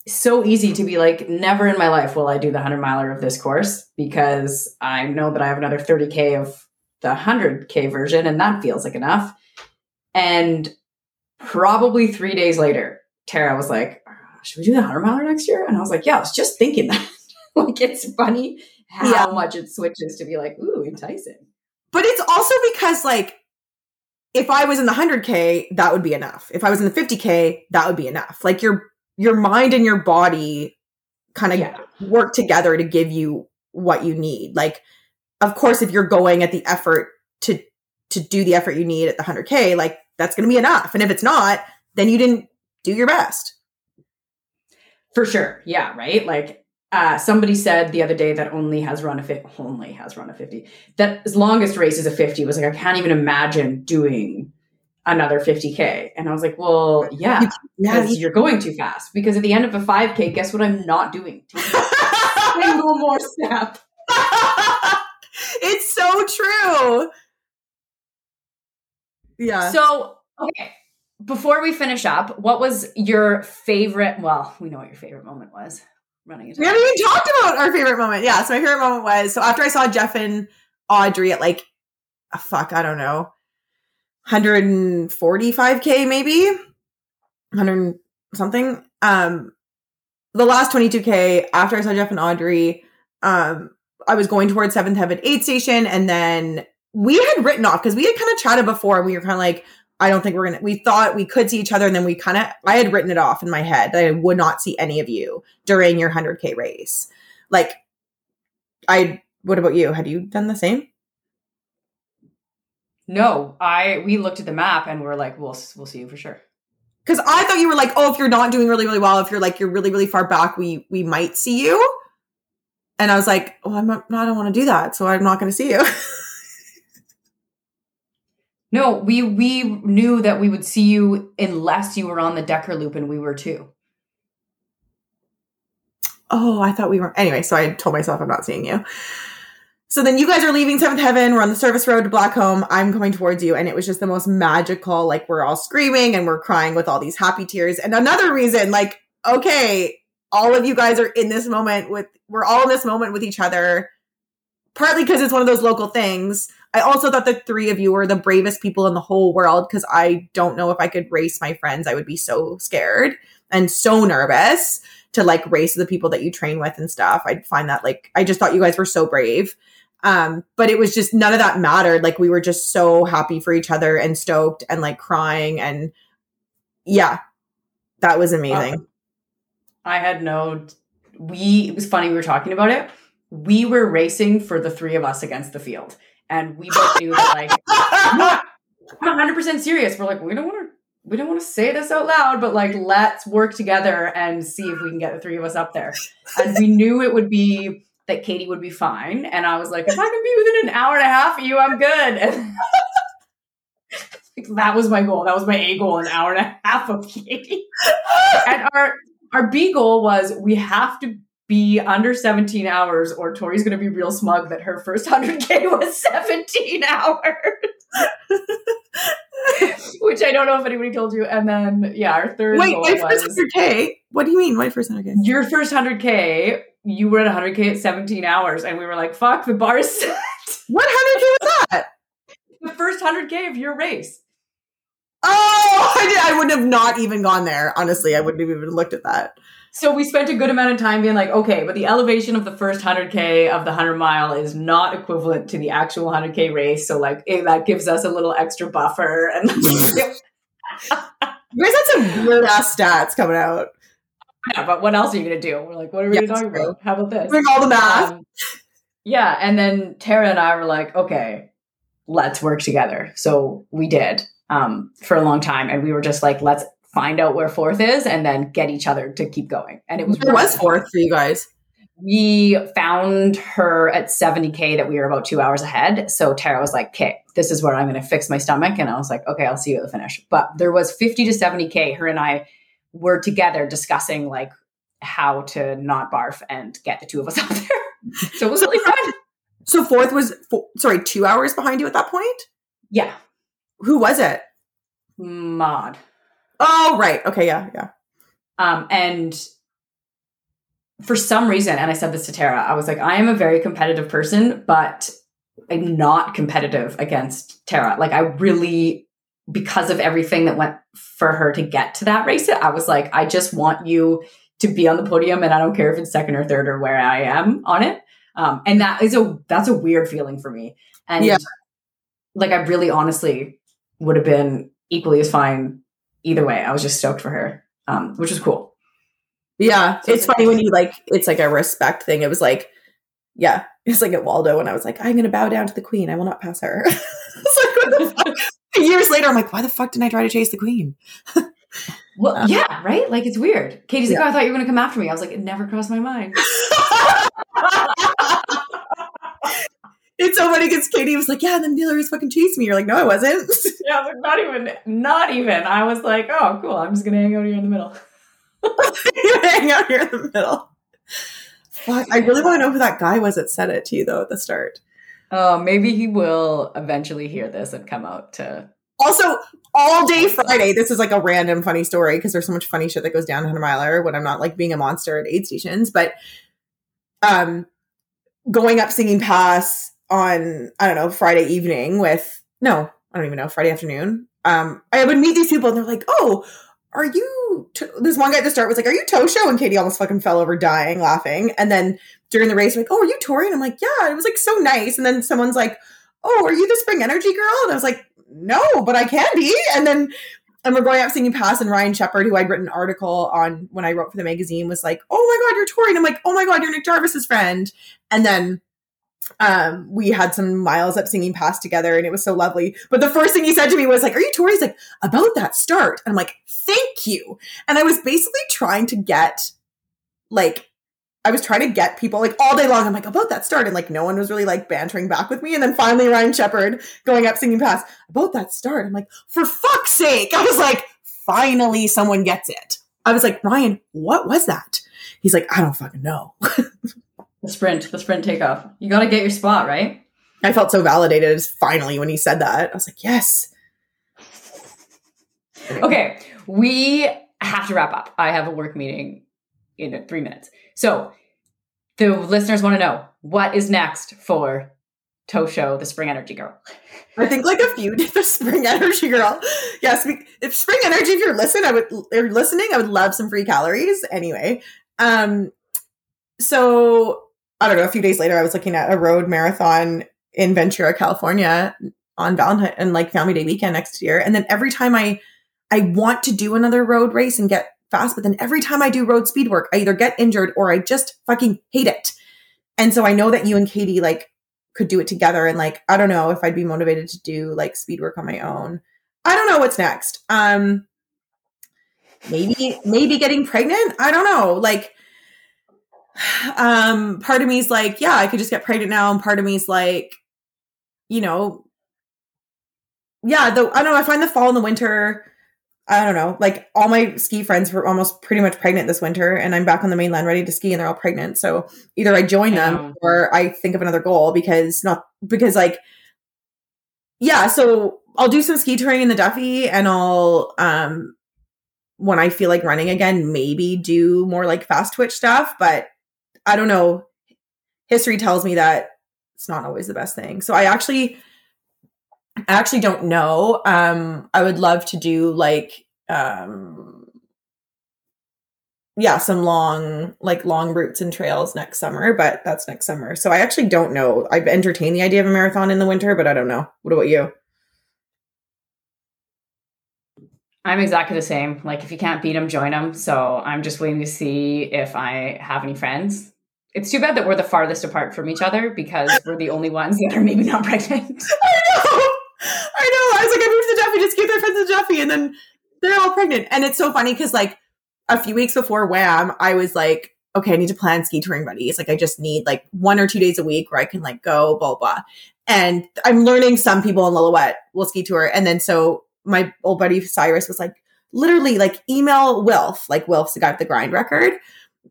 so easy to be like, never in my life will I do the 100 miler of this course because I know that I have another 30K of the 100K version and that feels like enough. And probably three days later, Tara was like, should we do the 100 miler next year? And I was like, yeah, I was just thinking that. Like, it's funny how Yeah. much it switches to be like, ooh, enticing. But it's also because like if I was in the 100k, that would be enough. If I was in the 50k, that would be enough. Like your your mind and your body kind of Yeah. work together to give you what you need. Like of course if you're going at the effort to to do the effort you need at the 100k, like that's going to be enough. And if it's not, then you didn't do your best. For sure. Yeah, right? Like uh, somebody said the other day that only has run a fit only has run a 50. That his longest race is a 50 was like, I can't even imagine doing another 50K. And I was like, well, yeah, Yeah. because you're going too fast. Because at the end of a 5K, guess what I'm not doing? [laughs] Single more step. it's so true. Yeah. So, okay. Before we finish up, what was your favorite? Well, we know what your favorite moment was running into We haven't even talked about our favorite moment. Yeah, so my favorite moment was so after I saw Jeff and Audrey at like, a fuck, I don't know, 145k maybe, 100 something. Um, the last 22k after I saw Jeff and Audrey, um, I was going towards Seventh Heaven Aid Station, and then we had written off because we had kind of chatted before. And we were kind of like, I don't think we're gonna. We thought we could see each other, and then we kind of. I had written it off in my head that I would not see any of you during your 100k race. Like, I. What about you? Had you done the same? No, I we looked at the map and we're like, we'll we'll see you for sure. Because I thought you were like, oh, if you're not doing really, really well, if you're like you're really, really far back, we we might see you. And I was like, oh, I'm not. I don't want to do that, so I'm not going to see you. [laughs] No, we we knew that we would see you unless you were on the Decker loop and we were too. oh, I thought we were. Anyway, so I told myself I'm not seeing you. So then you guys are leaving Seventh Heaven. We're on the service road to Blackcomb. I'm coming towards you. And it was just the most magical. Like, we're all screaming and we're crying with all these happy tears. And another reason, like, okay, all of you guys are in this moment with, we're all in this moment with each other, partly because it's one of those local things. I also thought the three of you were the bravest people in the whole world because I don't know if I could race my friends. I would be so scared and so nervous to like race the people that you train with and stuff. I'd find that like, I just thought you guys were so brave. Um, but it was just none of that mattered. Like we were just so happy for each other and stoked and like crying and yeah, that was amazing. Uh, I had no we it was funny we were talking about it. We were racing for the three of us against the field. And we both knew that like [laughs] I'm 100% serious. We're like we don't want to we don't want to say this out loud, but like let's work together and see if we can get the three of us up there. And we knew it would be that Katie would be fine. And I was like, if I can be within an hour and a half of you, I'm good. [laughs] And that was my goal. That was my A goal, an hour and a half of Katie. [laughs] and our our B goal was we have to be under 17 hours or Tori's going to be real smug that her first 100K was 17 hours. [laughs] Which I don't know if anybody told you. And then, yeah, our third Wait, my was first 100K? What do you mean, my first 100K? your first 100K, you were at 100K at 17 hours. And we were like, fuck, the bar's set. What 100K was that? the first 100K of your race. Oh, I, did, I would have not even gone there. Honestly, I wouldn't have even looked at that. So we spent a good amount of time being like, okay, but the elevation of the first 100K of the 100 mile is not equivalent to the actual 100K race. So, like, it, that gives us a little extra buffer. [laughs] And You guys [laughs] had some weird ass stats coming out. yeah, but what else are you going to do? We're like, what are we Yeah, going to talk about? How about this? Doing all the math. Um, yeah. And then Tara and I were like, okay, let's work together. So we did um, for a long time. And we were just like, let's find out where fourth is and then get each other to keep going. And it was, There was fourth for you guys. we found her at 70k that we were about two hours ahead so tara was like okay this is where i'm going to fix my stomach and i was like okay i'll see you at the finish but there was 50 to 70k her and i were together discussing like how to not barf and get the two of us [laughs] out there so it was really fun So fourth was, four, sorry, two hours behind you at that point? yeah Who was it? mod Oh, right. Okay, yeah, yeah. Um, and for some reason, and I said this to Tara, I was like, I am a very competitive person, but I'm not competitive against Tara. Like, I really, because of everything that went for her to get to that race, I was like, I just want you to be on the podium, and I don't care if it's second or third or where I am on it. Um, and that is a that's a weird feeling for me. And Yeah. like, I really, honestly, would have been equally as fine either way. I was just stoked for her, um, which was cool. Yeah. So it's it's- funny when you like, it's like a respect thing. It was like, yeah, [laughs] it's like at Waldo when I was like, I'm going to bow down to the queen. I will not pass her. [laughs] it's like, what the fuck? [laughs] Years later, I'm like, why the fuck didn't I try to chase the queen? Well, Um, yeah, right? Like it's weird. Katie's like, oh, I thought you were going to come after me. I was like, it never crossed my mind. It's so funny because Katie was like, yeah, and then Taylor was fucking chasing me. You're like, no, I wasn't. [laughs] yeah, I was like, not even, not even. I was like, oh, cool. I'm just going to hang out here in the middle. [laughs] hang out here in the middle. Fuck, I really want to know who that guy was that said it to you though at the start. Oh, maybe he will eventually hear this and come out to. Also, all day Friday, this is like a random funny story because there's so much funny shit that goes down 100 miler when I'm not like being a monster at aid stations. But um, going up singing pass on I don't know Friday evening with no, I don't even know Friday afternoon. Um, I would meet these people and they're like, "Oh, are you?" This one guy at the start was like, "Are you Tosho?" And Katie almost fucking fell over dying laughing. And then during the race, like, "Oh, are you Tori?" And I'm like, "Yeah." It was like so nice. And then someone's like, "Oh, are you the Spring Energy girl?" And I was like, "No, but I can be." And then and we're going up singing pass and Ryan Shepard, who I'd written an article on when I wrote for the magazine, was like, "Oh my god, you're Tori!" And I'm like, "Oh my god, you're Nick Jarvis's friend." And then um, we had some miles up singing pass together, and it was so lovely. But the first thing he said to me was like, "Are you Tori?" He's like, "About that start," and I'm like, "Thank you." And I was basically trying to get like. I was trying to get people like all day long. I'm like about that start, and like no one was really like bantering back with me. And then finally, Ryan Shepard going up singing pass about that start. I'm like, for fuck's sake! I was like, finally, someone gets it. I was like, Ryan, what was that? He's like, I don't fucking know. [laughs] the sprint, the sprint takeoff. You got to get your spot, right? I felt so validated finally when he said that. I was like, yes. Okay, we have to wrap up. I have a work meeting in three minutes. So the listeners want to know what is next for Tosho, the Spring Energy Girl. I think like a few [laughs] the Spring Energy Girl. Yes, if Spring Energy, if you're listening, I would you're listening, I would love some free calories. Anyway, um, so I don't know. A few days later, I was looking at a road marathon in Ventura, California, on Valentine and like Family Day weekend next year. And then every time I I want to do another road race and get fast, but then every time I do road speed work, I either get injured or I just fucking hate it. And so I know that you and Katie like could do it together and like I don't know if I'd be motivated to do like speed work on my own. I don't know what's next. Um maybe maybe getting pregnant. I don't know. Like um part of me's like, yeah, I could just get pregnant now and part of me's like you know yeah, the I don't know, I find the fall and the winter I don't know, like all my ski friends were almost pretty much pregnant this winter, and I'm back on the mainland ready to ski, and they're all pregnant. So either I join them or I think of another goal because not because like yeah. So I'll do some ski touring in the Duffy, and I'll um when I feel like running again, maybe do more like fast twitch stuff. But I don't know. History tells me that it's not always the best thing. So I actually I actually don't know. Um, I would love to do like, um, yeah, some long, like long routes and trails next summer, but that's next summer. So I actually don't know. I've entertained the idea of a marathon in the winter, but I don't know. What about you? I'm exactly the same. Like, if you can't beat them, join them. So I'm just waiting to see if I have any friends. It's too bad that we're the farthest apart from each other because we're the only ones that are maybe not [laughs] pregnant. I know. I know. I was like, I moved to Duffy, just gave their friends to Duffy, and then they're all pregnant. And it's so funny because like a few weeks before WAM, I was like, okay, I need to plan ski touring buddies. Like I just need like one or two days a week where I can like go, blah, blah. And I'm learning some people in Lillooet will ski tour. And then so my old buddy Cyrus was like, literally like email Wilf, like Wilf's the guy with the grind record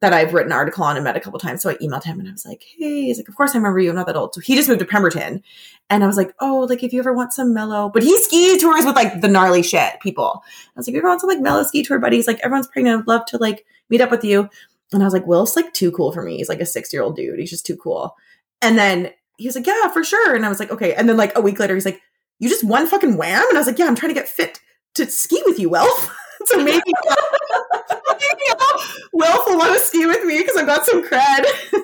that I've written an article on and met a couple times. So I emailed him and I was like, hey, he's like, of course I remember you. I'm not that old. So he just moved to Pemberton. And I was like, oh, like if you ever want some mellow, but he ski tours with like the gnarly shit people. I was like, if you ever want some like mellow ski tour buddies, like everyone's pregnant. I'd love to like meet up with you. And I was like, Will's like too cool for me. He's like a six year old dude. He's just too cool. And then he was like, yeah, for sure. And I was like, okay. And then like a week later, he's like, you just won fucking WAM. And I was like, yeah, I'm trying to get fit to ski with you, Will. [laughs] so maybe, maybe [laughs] [laughs] Will will want to ski with me because I've got some cred. [laughs]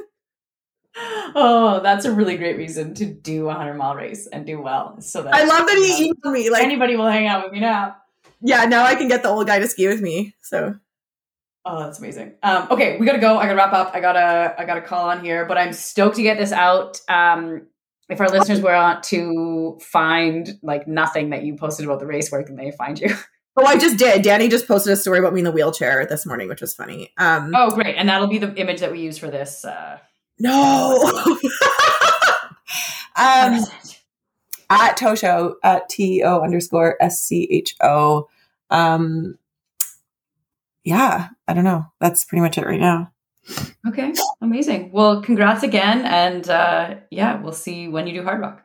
oh, that's a really great reason to do a hundred mile race and do well. So that I love that he emailed me. Like anybody will hang out with me now. Yeah, now I can get the old guy to ski with me. So Oh, that's amazing. Um, okay, we gotta go. I gotta wrap up. I gotta I gotta call on here, but I'm stoked to get this out. Um, if our listeners want to find like nothing that you posted about the race, where can they find you? [laughs] Oh, I just did. Danny just posted a story about me in the wheelchair this morning, which was funny. Um, oh, great! And that'll be the image that we use for this. Uh, no. [laughs] um, at Tosho at T O underscore S C H O. Um, yeah, I don't know. That's pretty much it right now. Okay, amazing. Well, congrats again, and uh, yeah, we'll see when you do Hardrock.